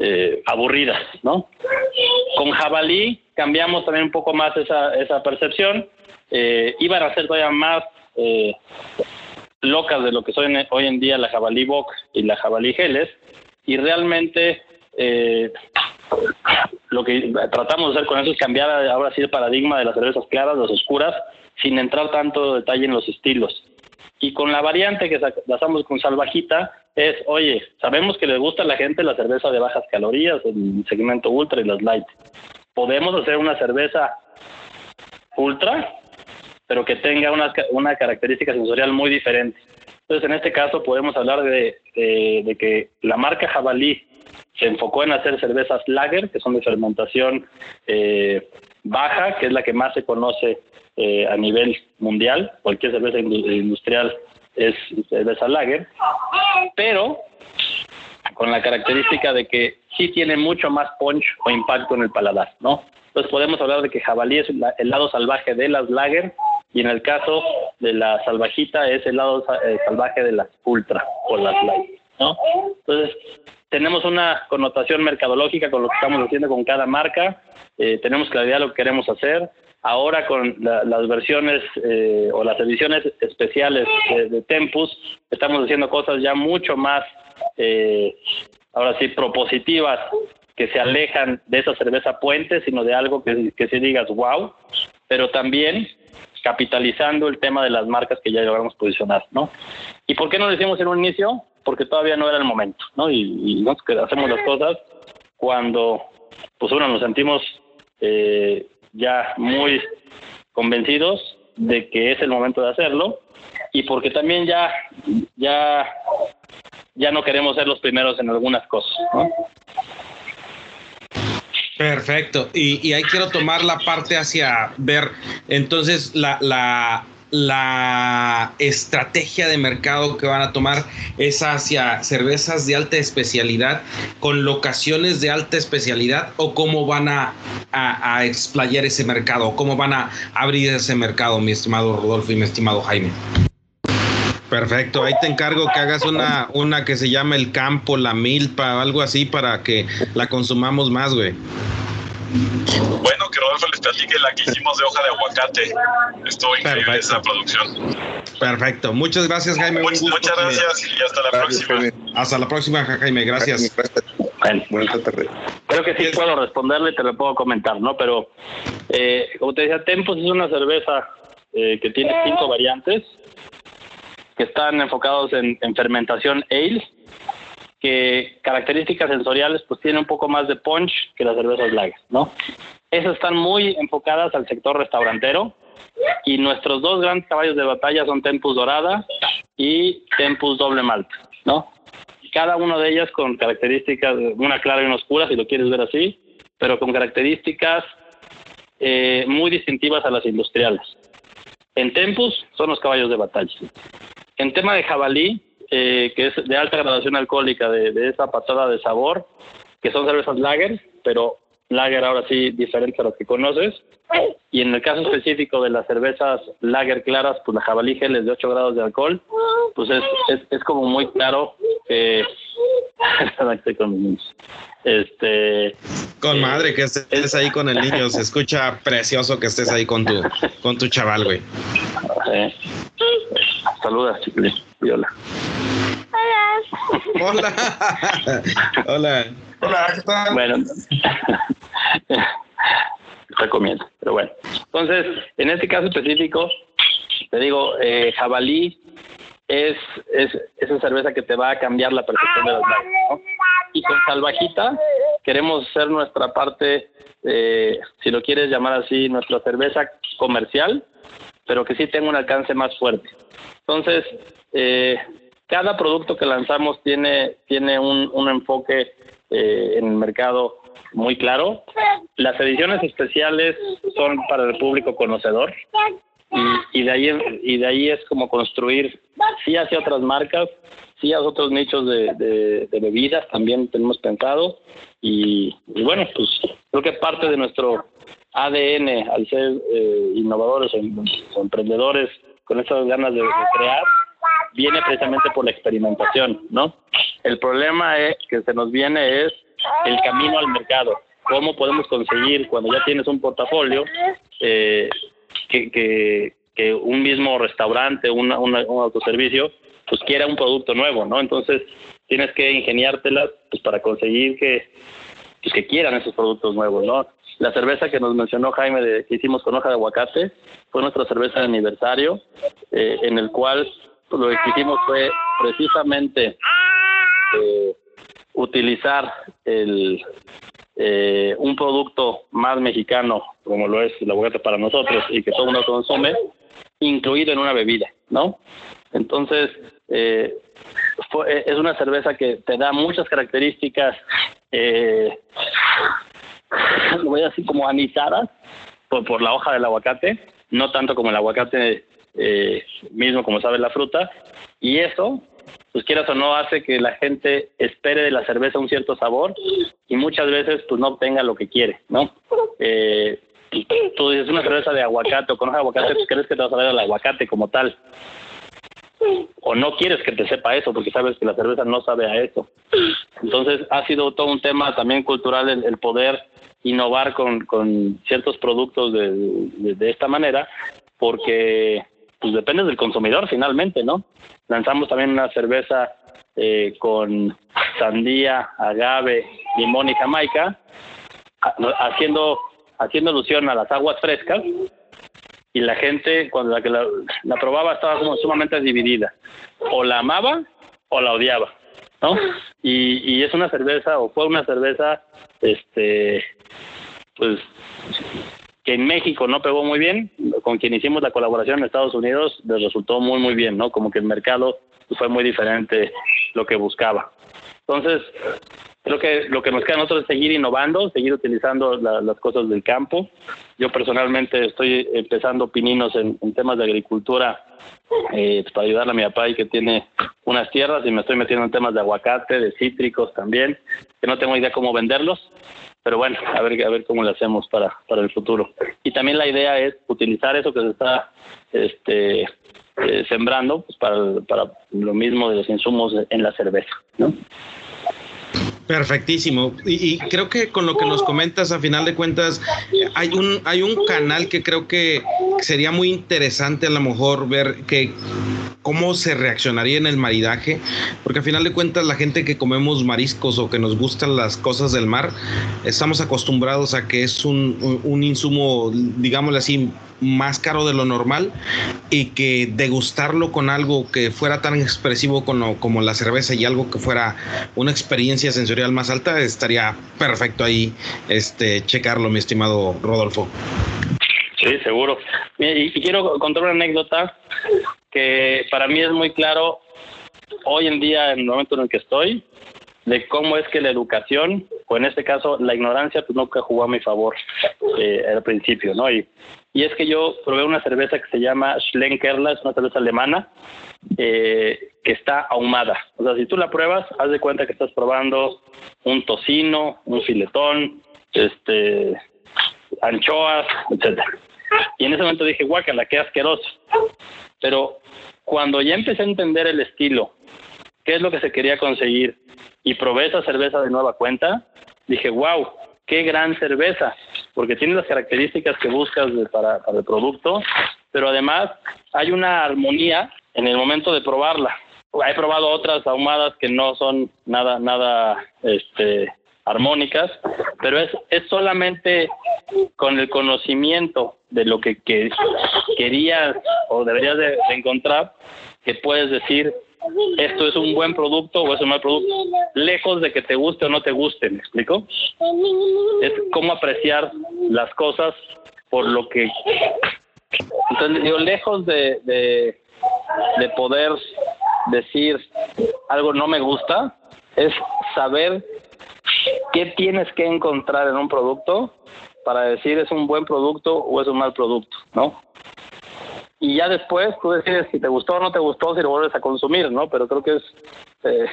eh, aburridas, ¿no? Con jabalí cambiamos también un poco más esa, esa percepción. Eh, iban a ser todavía más eh, locas de lo que son hoy en día la jabalí box y la jabalí geles. Y realmente eh, lo que tratamos de hacer con eso es cambiar ahora sí el paradigma de las cervezas claras, las oscuras, sin entrar tanto detalle en los estilos. Y con la variante que hacemos con salvajita, es, oye, sabemos que le gusta a la gente la cerveza de bajas calorías, el segmento ultra y las light. Podemos hacer una cerveza ultra, pero que tenga una, una característica sensorial muy diferente. Entonces, en este caso, podemos hablar de, de, que la marca Jabalí se enfocó en hacer cervezas lager, que son de fermentación eh, baja, que es la que más se conoce eh, a nivel mundial. Cualquier cerveza industrial es cerveza lager, pero con la característica de que sí tiene mucho más punch o impacto en el paladar, ¿no? Entonces podemos hablar de que jabalí es el lado salvaje de las lager y en el caso de la salvajita es el lado eh, salvaje de las ultra o las light, ¿no? Entonces tenemos una connotación mercadológica con lo que estamos haciendo con cada marca, eh, tenemos claridad de lo que queremos hacer, Ahora con las versiones eh, o las ediciones especiales de, Tempus, estamos haciendo cosas ya mucho más, eh, ahora sí, propositivas, que se alejan de esa cerveza puente, sino de algo que, que sí digas, wow, pero también capitalizando el tema de las marcas que ya logramos posicionar, ¿no? ¿Y por qué no lo en un inicio? Porque todavía no era el momento, ¿no? Y, y hacemos las cosas cuando, pues uno, nos sentimos eh, ya muy convencidos de que es el momento de hacerlo y porque también ya ya ya no queremos ser los primeros en algunas cosas Perfecto. Y, y ahí quiero tomar la parte hacia ver entonces la, la, la estrategia de mercado que van a tomar es hacia cervezas de alta especialidad con locaciones de alta especialidad o cómo van a, a, explayar ese mercado, cómo van a abrir ese mercado, mi estimado Rodolfo y mi estimado Jaime. Perfecto, ahí te encargo que hagas una, una que se llama el campo, la milpa, algo así para que la consumamos más, güey. Bueno, que Rodolfo les platique la que hicimos de hoja de aguacate. Estuvo increíble esa producción. Perfecto. Muchas gracias, Jaime. muchas gracias y hasta la próxima. Hasta la próxima, Jaime. Gracias. buenas tardes. Creo que sí puedo responderle, te lo puedo comentar, ¿no? Pero, eh, como te decía, Tempos es una cerveza eh, que tiene cinco variantes que están enfocados en, en fermentación ale que características sensoriales pues tiene un poco más de punch que las cervezas lager, ¿no? Esas están muy enfocadas al sector restaurantero, Y nuestros dos grandes caballos de batalla son Tempus Dorada y Tempus Doble Malta, ¿no? Cada una de ellas con características, una clara y una oscura, si lo quieres ver así, pero con características eh, muy distintivas a las industriales. En Tempus son los caballos de batalla. En tema de jabalí, eh, que es de alta graduación alcohólica, de, de, esa patada de sabor, que son cervezas lager, pero lager ahora sí diferente a lo que conoces. Y en el caso específico de las cervezas lager claras, pues la jabalí gel es de 8 grados de alcohol, pues es, es, es como muy claro que... Este, con madre que estés ahí con el niño, se escucha precioso que estés ahí con tu, con tu chaval, güey. Saluda, chicle. Hola. Hola. Hola. Hola, ¿qué tal? Bueno, está comiendo, pero bueno. Entonces, en este caso específico, te digo, eh, jabalí es, es esa cerveza que te va a cambiar la percepción de las marcas, ¿no? Y con salvajita queremos ser nuestra parte, eh, si lo quieres llamar así, nuestra cerveza comercial, pero que sí tenga un alcance más fuerte. Entonces, eh, cada producto que lanzamos tiene, tiene un, un enfoque eh, en el mercado muy claro. Las ediciones especiales son para el público conocedor y, de ahí y de ahí es como construir sí hacia otras marcas, a otros nichos de, de, bebidas también tenemos pensado y, bueno pues creo que parte de nuestro ADN al ser eh, innovadores o, emprendedores con esas ganas de, crear viene precisamente por la experimentación, ¿no? El problema es que se nos viene es el camino al mercado. ¿Cómo podemos conseguir cuando ya tienes un portafolio eh, que, que, que, un mismo restaurante, una, un autoservicio, pues quiera un producto nuevo, ¿no? Entonces tienes que ingeniártelas pues, para conseguir que, pues, que quieran esos productos nuevos, ¿no? La cerveza que nos mencionó Jaime de, que hicimos con hoja de aguacate fue nuestra cerveza de aniversario, eh, en el cual pues, lo que hicimos fue precisamente eh, utilizar el, eh, un producto más mexicano, como lo es el aguacate para nosotros y que todo mundo consume, incluido en una bebida, ¿no? Entonces, eh, fue, es una cerveza que te da muchas características, eh, voy a decir como anisadas por, por la hoja del aguacate, no tanto como el aguacate eh, mismo, como sabe la fruta, y eso pues quieras o no, hace que la gente espere de la cerveza un cierto sabor y muchas veces pues no obtenga lo que quiere, ¿no? Eh, tú dices una cerveza de aguacate o con aguacate, pues crees que te vas a ver al aguacate como tal. O no quieres que te sepa eso porque sabes que la cerveza no sabe a eso. Entonces ha sido todo un tema también cultural el, poder innovar con, con ciertos productos de, de, de esta manera porque pues depende del consumidor finalmente, ¿no? Lanzamos también una cerveza eh, con sandía, agave, limón y jamaica, haciendo, haciendo alusión a las aguas frescas, y la gente cuando la que la, probaba estaba como sumamente dividida, o la amaba o la odiaba, ¿no? Y, y es una cerveza, o fue una cerveza, este, pues que en México no pegó muy bien, con quien hicimos la colaboración en Estados Unidos les resultó muy muy bien, ¿no? Como que el mercado fue muy diferente lo que buscaba. Entonces, creo que lo que nos queda a nosotros es seguir innovando, seguir utilizando las cosas del campo. Yo personalmente estoy empezando pininos en, temas de agricultura eh, pues, para ayudar a mi papá y que tiene unas tierras y me estoy metiendo en temas de aguacate, de cítricos también, que no tengo idea cómo venderlos, pero bueno, a ver, a ver cómo lo hacemos para, para el futuro. Y también la idea es utilizar eso que se está este, eh, sembrando pues para, para lo mismo de los insumos en la cerveza, ¿no? Perfectísimo. Y, y, creo que con lo que nos comentas, a final de cuentas, hay un, hay un canal que creo que sería muy interesante a lo mejor ver que cómo se reaccionaría en el maridaje, porque a final de cuentas la gente que comemos mariscos o que nos gustan las cosas del mar, estamos acostumbrados a que es un, un, insumo, digámosle así, más caro de lo normal y que degustarlo con algo que fuera tan expresivo como, como la cerveza y algo que fuera una experiencia sensorial más alta, estaría perfecto ahí este checarlo, mi estimado Rodolfo. Sí, seguro. Y, quiero contar una anécdota que para mí es muy claro hoy en día, en el momento en el que estoy, de cómo es que la educación, o en este caso la ignorancia, pues nunca jugó a mi favor eh, al principio, ¿no? Y, y es que yo probé una cerveza que se llama Schlenkerla, es una cerveza alemana, eh, que está ahumada. O sea, si tú la pruebas, haz de cuenta que estás probando un tocino, un filetón, este, anchoas, etcétera. Y en ese momento dije, guácala, qué asqueroso. Pero cuando ya empecé a entender el estilo, qué es lo que se quería conseguir, y probé esa cerveza de nueva cuenta, dije, wow, qué gran cerveza, porque tiene las características que buscas para, el producto, pero además hay una armonía en el momento de probarla. He probado otras ahumadas que no son nada, nada, este, armónicas, pero es, es solamente con el conocimiento de lo que, querías o deberías de, encontrar que puedes decir esto es un buen producto o es un mal producto, lejos de que te guste o no te guste, ¿me explico? Es cómo apreciar las cosas por lo que... Entonces, digo, lejos de, de, de poder decir algo no me gusta, es saber qué tienes que encontrar en un producto para decir es un buen producto o es un mal producto, ¿no? Y ya después tú decides si te gustó o no te gustó, si lo vuelves a consumir, ¿no? Pero creo que es, eh,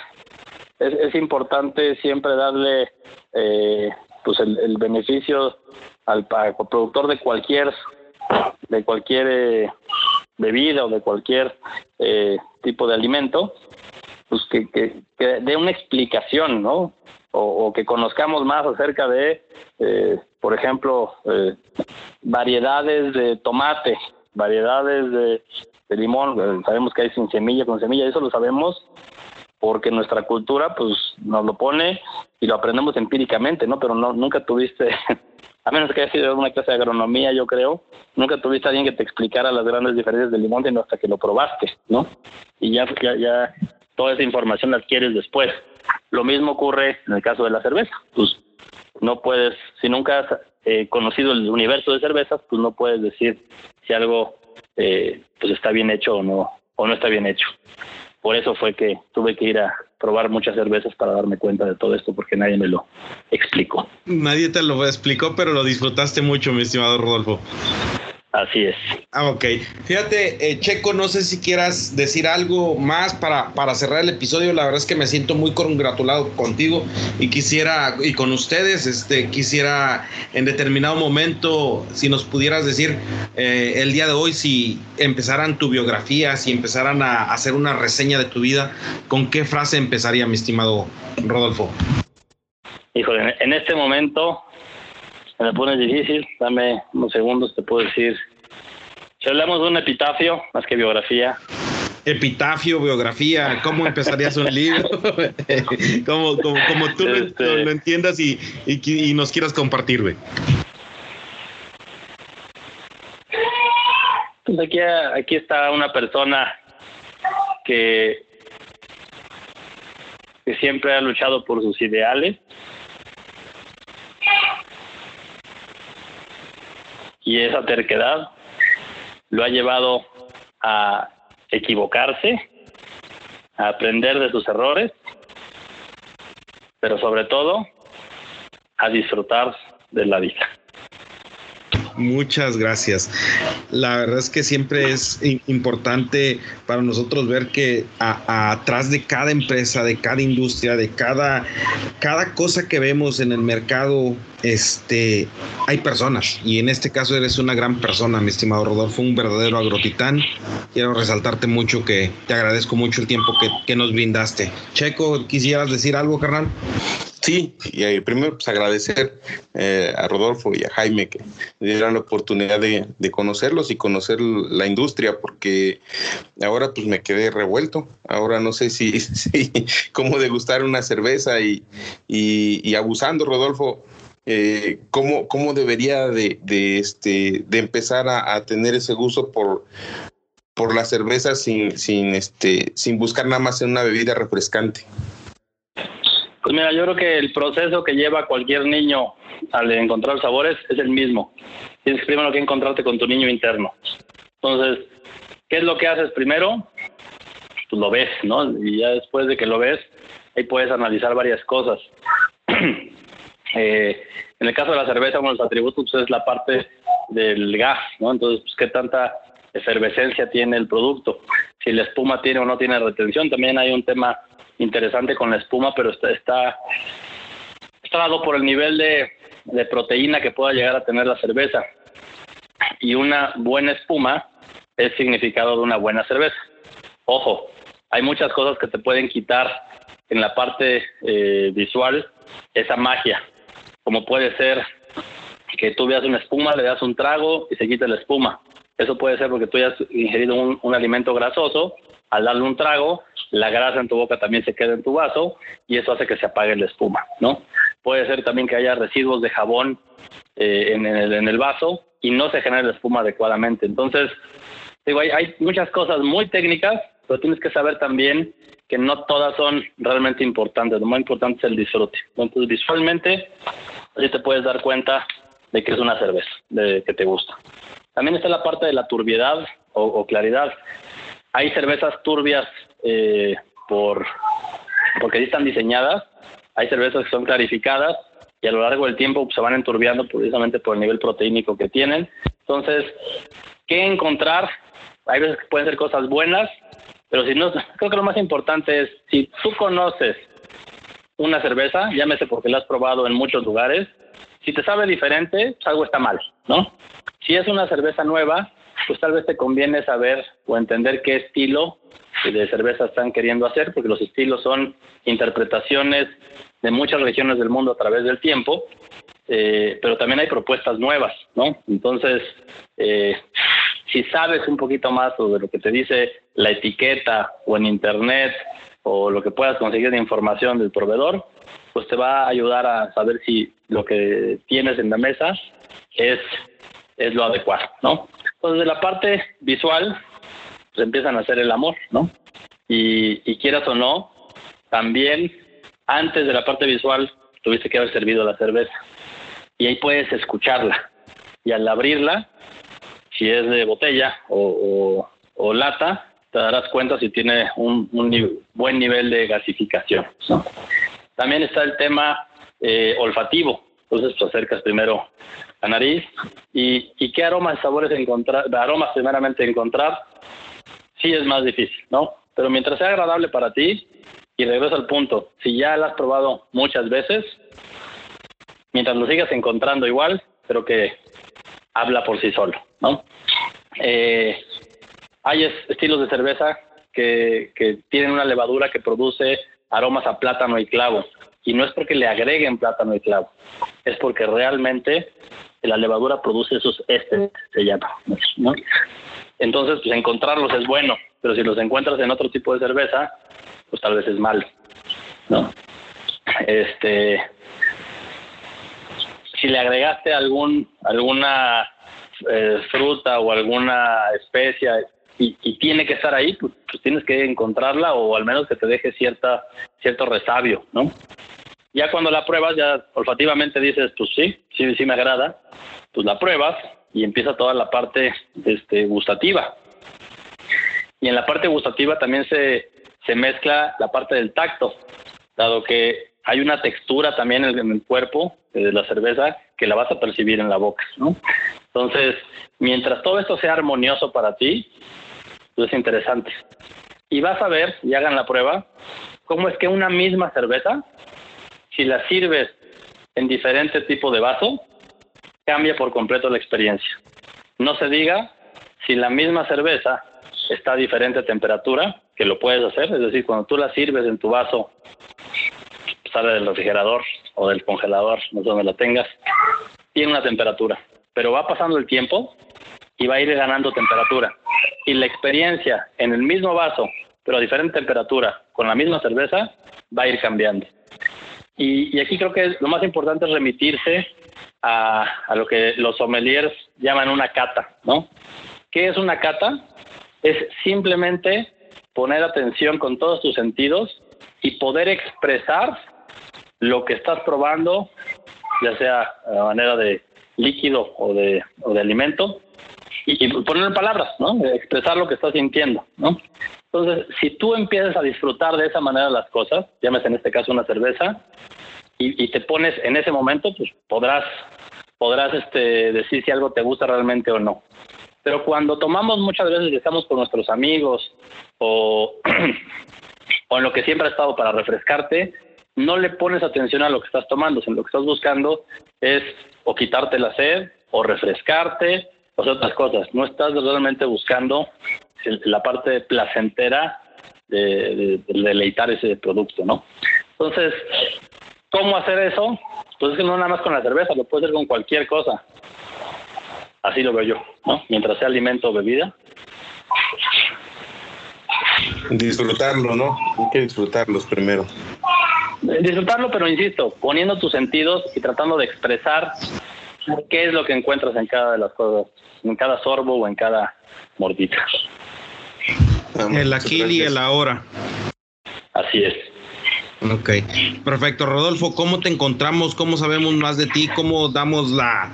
es, importante siempre darle eh, pues el, beneficio al, productor de cualquier de cualquier eh, bebida o de cualquier tipo de alimento, pues que, que, que dé una explicación, ¿no? o, que conozcamos más acerca de, eh, por ejemplo, eh, variedades de tomate, variedades de, limón, eh, sabemos que hay sin semilla, con semilla, eso lo sabemos porque nuestra cultura pues nos lo pone y lo aprendemos empíricamente, ¿no? Pero no nunca tuviste, a menos que haya sido una clase de agronomía, yo creo, nunca tuviste a alguien que te explicara las grandes diferencias del limón sino hasta que lo probaste, ¿no? Y ya, ya, ya toda esa información la adquieres después. Lo mismo ocurre en el caso de la cerveza. Pues no puedes, si nunca eh, conocido el universo de cervezas, pues no puedes decir si algo eh, pues está bien hecho o no o no está bien hecho. Por eso fue que tuve que ir a probar muchas cervezas para darme cuenta de todo esto porque nadie me lo explicó. Nadie te lo explicó, pero lo disfrutaste mucho, mi estimado Rodolfo. Así es. Ah, ok. Fíjate, eh, Checo, no sé si quieras decir algo más para, para cerrar el episodio. La verdad es que me siento muy congratulado contigo y quisiera, y con ustedes, este, quisiera en determinado momento, si nos pudieras decir eh, el día de hoy, si empezaran tu biografía, si empezaran a hacer una reseña de tu vida, ¿con qué frase empezaría, mi estimado Rodolfo? Híjole, en este momento me la pones difícil, dame unos segundos, te puedo decir. Si hablamos de un epitafio, más que biografía. Epitafio, biografía, ¿cómo empezarías un libro? como, como, tú este lo, entiendas y, y, nos quieras compartir, güey. Pues aquí, aquí está una persona que, que siempre ha luchado por sus ideales y esa terquedad lo ha llevado a equivocarse, a aprender de sus errores, pero sobre todo a disfrutar de la vida. Muchas gracias. La verdad es que siempre es importante para nosotros ver que atrás de cada empresa, de cada industria, de cada, cada cosa que vemos en el mercado, este, hay personas. Y en este caso eres una gran persona, mi estimado Rodolfo, un verdadero agrotitán. Quiero resaltarte mucho que te agradezco mucho el tiempo que, que nos brindaste. Checo, ¿quisieras decir algo, carnal? Sí, y primero pues agradecer eh, a Rodolfo y a Jaime que me dieron la oportunidad de, conocerlos y conocer la industria, porque ahora pues me quedé revuelto. Ahora no sé si, si cómo degustar una cerveza y, y, abusando, Rodolfo. Eh, ¿cómo, ¿Cómo debería de, de, este, de empezar a, a tener ese gusto por, por la cerveza sin, sin, este, sin buscar nada más en una bebida refrescante? Pues mira, yo creo que el proceso que lleva cualquier niño al encontrar sabores es el mismo. Tienes primero que encontrarte con tu niño interno. Entonces, ¿qué es lo que haces primero? Pues lo ves, ¿no? Y ya después de que lo ves, ahí puedes analizar varias cosas. eh, en el caso de la cerveza, uno los atributos pues, es la parte del gas, ¿no? Entonces, pues, ¿qué tanta efervescencia tiene el producto? Si la espuma tiene o no tiene retención, también hay un tema interesante con la espuma, pero está, está, está dado por el nivel de, de proteína que pueda llegar a tener la cerveza. Y una buena espuma es significado de una buena cerveza. Ojo, hay muchas cosas que te pueden quitar en la parte eh, visual esa magia como puede ser que tú veas una espuma, le das un trago y se quita la espuma. Eso puede ser porque tú hayas ingerido un, alimento grasoso, al darle un trago, la grasa en tu boca también se queda en tu vaso y eso hace que se apague la espuma, ¿no? Puede ser también que haya residuos de jabón eh, en, el, en, el, vaso y no se genere la espuma adecuadamente. Entonces, digo, hay, hay muchas cosas muy técnicas, pero tienes que saber también que no todas son realmente importantes. Lo más importante es el disfrute. Entonces, visualmente, así te puedes dar cuenta de que es una cerveza, que te gusta. También está la parte de la turbiedad o, claridad. Hay cervezas turbias eh, por porque están diseñadas. Hay cervezas que son clarificadas y a lo largo del tiempo se van enturbiando precisamente por el nivel proteínico que tienen. Entonces, ¿qué encontrar? Hay veces que pueden ser cosas buenas, pero si no, creo que lo más importante es, si tú conoces una cerveza, llámese porque la has probado en muchos lugares, si te sabe diferente, pues algo está mal, ¿no? Si es una cerveza nueva, pues tal vez te conviene saber o entender qué estilo de cerveza están queriendo hacer, porque los estilos son interpretaciones de muchas regiones del mundo a través del tiempo, eh, pero también hay propuestas nuevas, ¿no? Entonces, eh, si sabes un poquito más sobre lo que te dice la etiqueta o en internet o lo que puedas conseguir de información del proveedor, pues te va a ayudar a saber si lo que tienes en la mesa es, es lo adecuado, ¿no? Entonces, de la parte visual, pues empiezan a hacer el amor, ¿no? Y, y quieras o no, también antes de la parte visual tuviste que haber servido la cerveza. Y ahí puedes escucharla. Y al abrirla, si es de botella o, lata, te darás cuenta si tiene un, buen nivel de gasificación. También está el tema eh, olfativo. Entonces, te acercas primero la nariz y, qué aromas y sabores encontrar, aromas primeramente encontrar, sí es más difícil, ¿no? Pero mientras sea agradable para ti, y regreso al punto, si ya la has probado muchas veces, mientras lo sigas encontrando igual, creo que habla por sí solo, ¿no? Eh, hay estilos de cerveza que tienen una levadura que produce aromas a plátano y clavo, y no es porque le agreguen plátano y clavo, es porque realmente la levadura produce esos este se llama, ¿no? Entonces, pues encontrarlos es bueno, pero si los encuentras en otro tipo de cerveza, pues tal vez es malo, ¿no? Este, si le agregaste algún alguna eh, fruta o alguna especia y, tiene que estar ahí, pues, pues, tienes que encontrarla o al menos que te deje cierta cierto resabio, ¿no? Ya cuando la pruebas, ya olfativamente dices, pues sí, sí, sí me agrada, pues la pruebas y empieza toda la parte este, gustativa. Y en la parte gustativa también se, se mezcla la parte del tacto, dado que hay una textura también en el cuerpo de la cerveza que la vas a percibir en la boca, ¿no? Entonces, mientras todo esto sea armonioso para ti, pues es interesante. Y vas a ver, y hagan la prueba, cómo es que una misma cerveza, si la sirves en diferente tipo de vaso, cambia por completo la experiencia. No se diga si la misma cerveza está a diferente temperatura, que lo puedes hacer, es decir, cuando tú la sirves en tu vaso sale del refrigerador o del congelador, no sé dónde la tengas, tiene una temperatura, pero va pasando el tiempo y va a ir ganando temperatura. Y la experiencia en el mismo vaso, pero a diferente temperatura, con la misma cerveza, va a ir cambiando. Y, aquí creo que lo más importante es remitirse a, a, lo que los sommeliers llaman una cata, ¿no? ¿Qué es una cata? Es simplemente poner atención con todos tus sentidos y poder expresar lo que estás probando, ya sea a manera de líquido o de, o de alimento, y, poner en palabras, ¿no? Expresar lo que estás sintiendo, ¿no? Entonces, si tú empiezas a disfrutar de esa manera las cosas, llames en este caso una cerveza, y, te pones en ese momento, pues podrás, podrás este, decir si algo te gusta realmente o no. Pero cuando tomamos muchas veces y estamos con nuestros amigos o, o en lo que siempre ha estado para refrescarte, no le pones atención a lo que estás tomando, sino lo que estás buscando es o quitarte la sed o refrescarte o otras cosas. No estás realmente buscando la parte placentera de, deleitar ese producto, ¿no? Entonces, ¿cómo hacer eso? Pues es que no nada más con la cerveza, lo puedes hacer con cualquier cosa. Así lo veo yo, ¿no? Mientras sea alimento o bebida. Disfrutarlo, ¿no? Hay que disfrutarlos primero. Disfrutarlo, pero insisto, poniendo tus sentidos y tratando de expresar qué es lo que encuentras en cada de las cosas, en cada sorbo o en cada mordita. El aquí y el ahora. Así es. Ok, perfecto. Rodolfo, ¿cómo te encontramos? ¿Cómo sabemos más de ti? ¿Cómo damos la...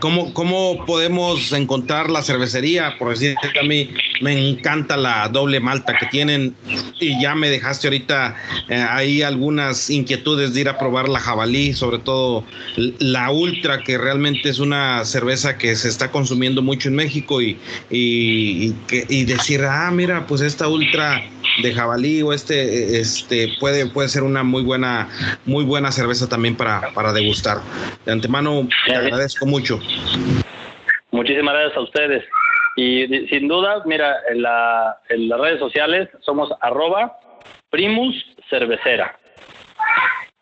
Cómo, ¿Cómo podemos encontrar la cervecería? Por decir que a mí me encanta la doble malta que tienen y ya me dejaste ahorita eh, ahí algunas inquietudes de ir a probar la jabalí, sobre todo la ultra, que realmente es una cerveza que se está consumiendo mucho en México y, y, y decir, ah, mira, pues esta ultra de jabalí o este, este puede, puede ser una muy buena, muy buena cerveza también para, para degustar. De antemano, te agradezco mucho. Muchísimas gracias a ustedes. Y sin duda, mira, en, la, en las redes sociales somos arroba primus cervecera.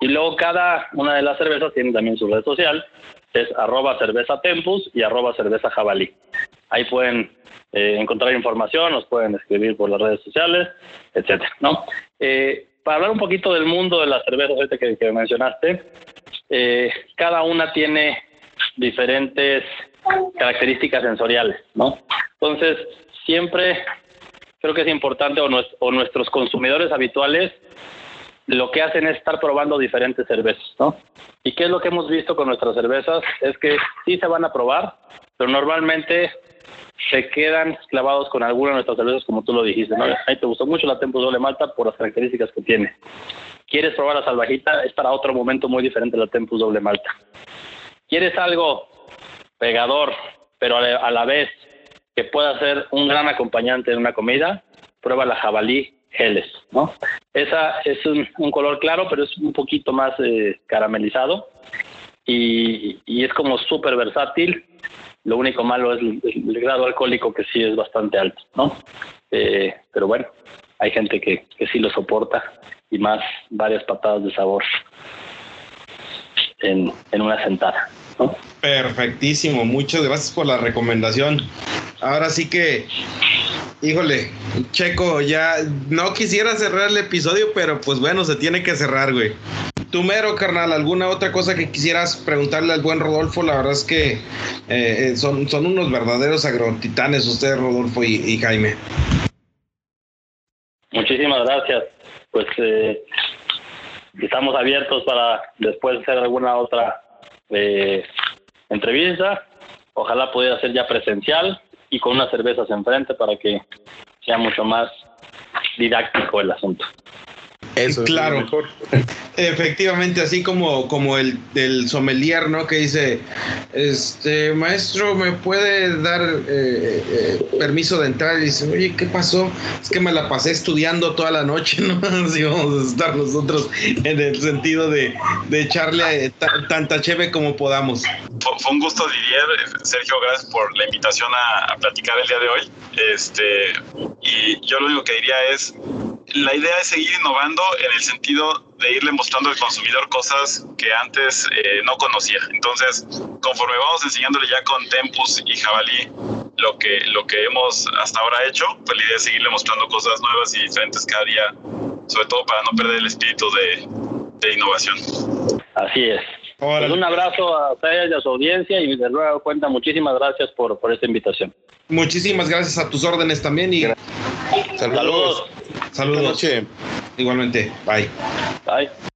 Y luego cada una de las cervezas tiene también su red social, es arroba cerveza tempus y arroba cerveza jabalí. Ahí pueden eh, encontrar información, nos pueden escribir por las redes sociales, etcétera, ¿no? Eh, para hablar un poquito del mundo de la cerveza que, que mencionaste, eh, cada una tiene diferentes características sensoriales, ¿no? Entonces, siempre creo que es importante, o, o nuestros consumidores habituales, lo que hacen es estar probando diferentes cervezas, ¿no? ¿Y qué es lo que hemos visto con nuestras cervezas? Es que sí se van a probar, pero normalmente se quedan clavados con alguna de nuestras cervezas, como tú lo dijiste. ¿no? Ahí te gustó mucho la Tempus Doble Malta por las características que tiene. ¿Quieres probar la salvajita? Es para otro momento muy diferente la Tempus Doble Malta. ¿Quieres algo pegador, pero a la vez que pueda ser un gran acompañante de una comida? Prueba la jabalí Helles, ¿no? Esa es un, color claro, pero es un poquito más eh, caramelizado y, y es como súper versátil lo único malo es el, grado alcohólico que sí es bastante alto, ¿no? Eh, pero bueno, hay gente que, que sí lo soporta y más varias patadas de sabor en, en una sentada. ¿no? Perfectísimo, muchas gracias por la recomendación. Ahora sí que, híjole, Checo, ya no quisiera cerrar el episodio, pero pues bueno, se tiene que cerrar, güey. Tú mero, carnal, ¿alguna otra cosa que quisieras preguntarle al buen Rodolfo? La verdad es que eh, eh, son, son unos verdaderos agrotitanes ustedes, Rodolfo y, Jaime. Muchísimas gracias. Pues eh, estamos abiertos para después hacer alguna otra entrevista. Ojalá pudiera ser ya presencial y con unas cervezas enfrente para que sea mucho más didáctico el asunto. Eso claro. mejor. Efectivamente, así como, como el del sommelier, ¿no? Que dice, este, maestro, ¿me puede dar eh, eh, permiso de entrar? Y dice, oye, ¿qué pasó? Es que me la pasé estudiando toda la noche, ¿no? Así vamos a estar nosotros en el sentido de, de echarle eh, tanta cheve como podamos. Fue, un gusto, Didier. Sergio, gracias por la invitación a, a platicar el día de hoy. Este, y yo lo único que diría es, la idea es seguir innovando en el sentido de irle mostrando al consumidor cosas que antes eh, no conocía. Entonces, conforme vamos enseñándole ya con Tempus y Jabalí lo que, lo que hemos hasta ahora hecho, pues la idea es seguirle mostrando cosas nuevas y diferentes cada día, sobre todo para no perder el espíritu de, innovación. Así es. Pues un abrazo a ustedes y a su audiencia y de nuevo cuenta muchísimas gracias por, por esta invitación. Muchísimas gracias a tus órdenes también y saludos. Saludos. Igualmente. Bye. Bye.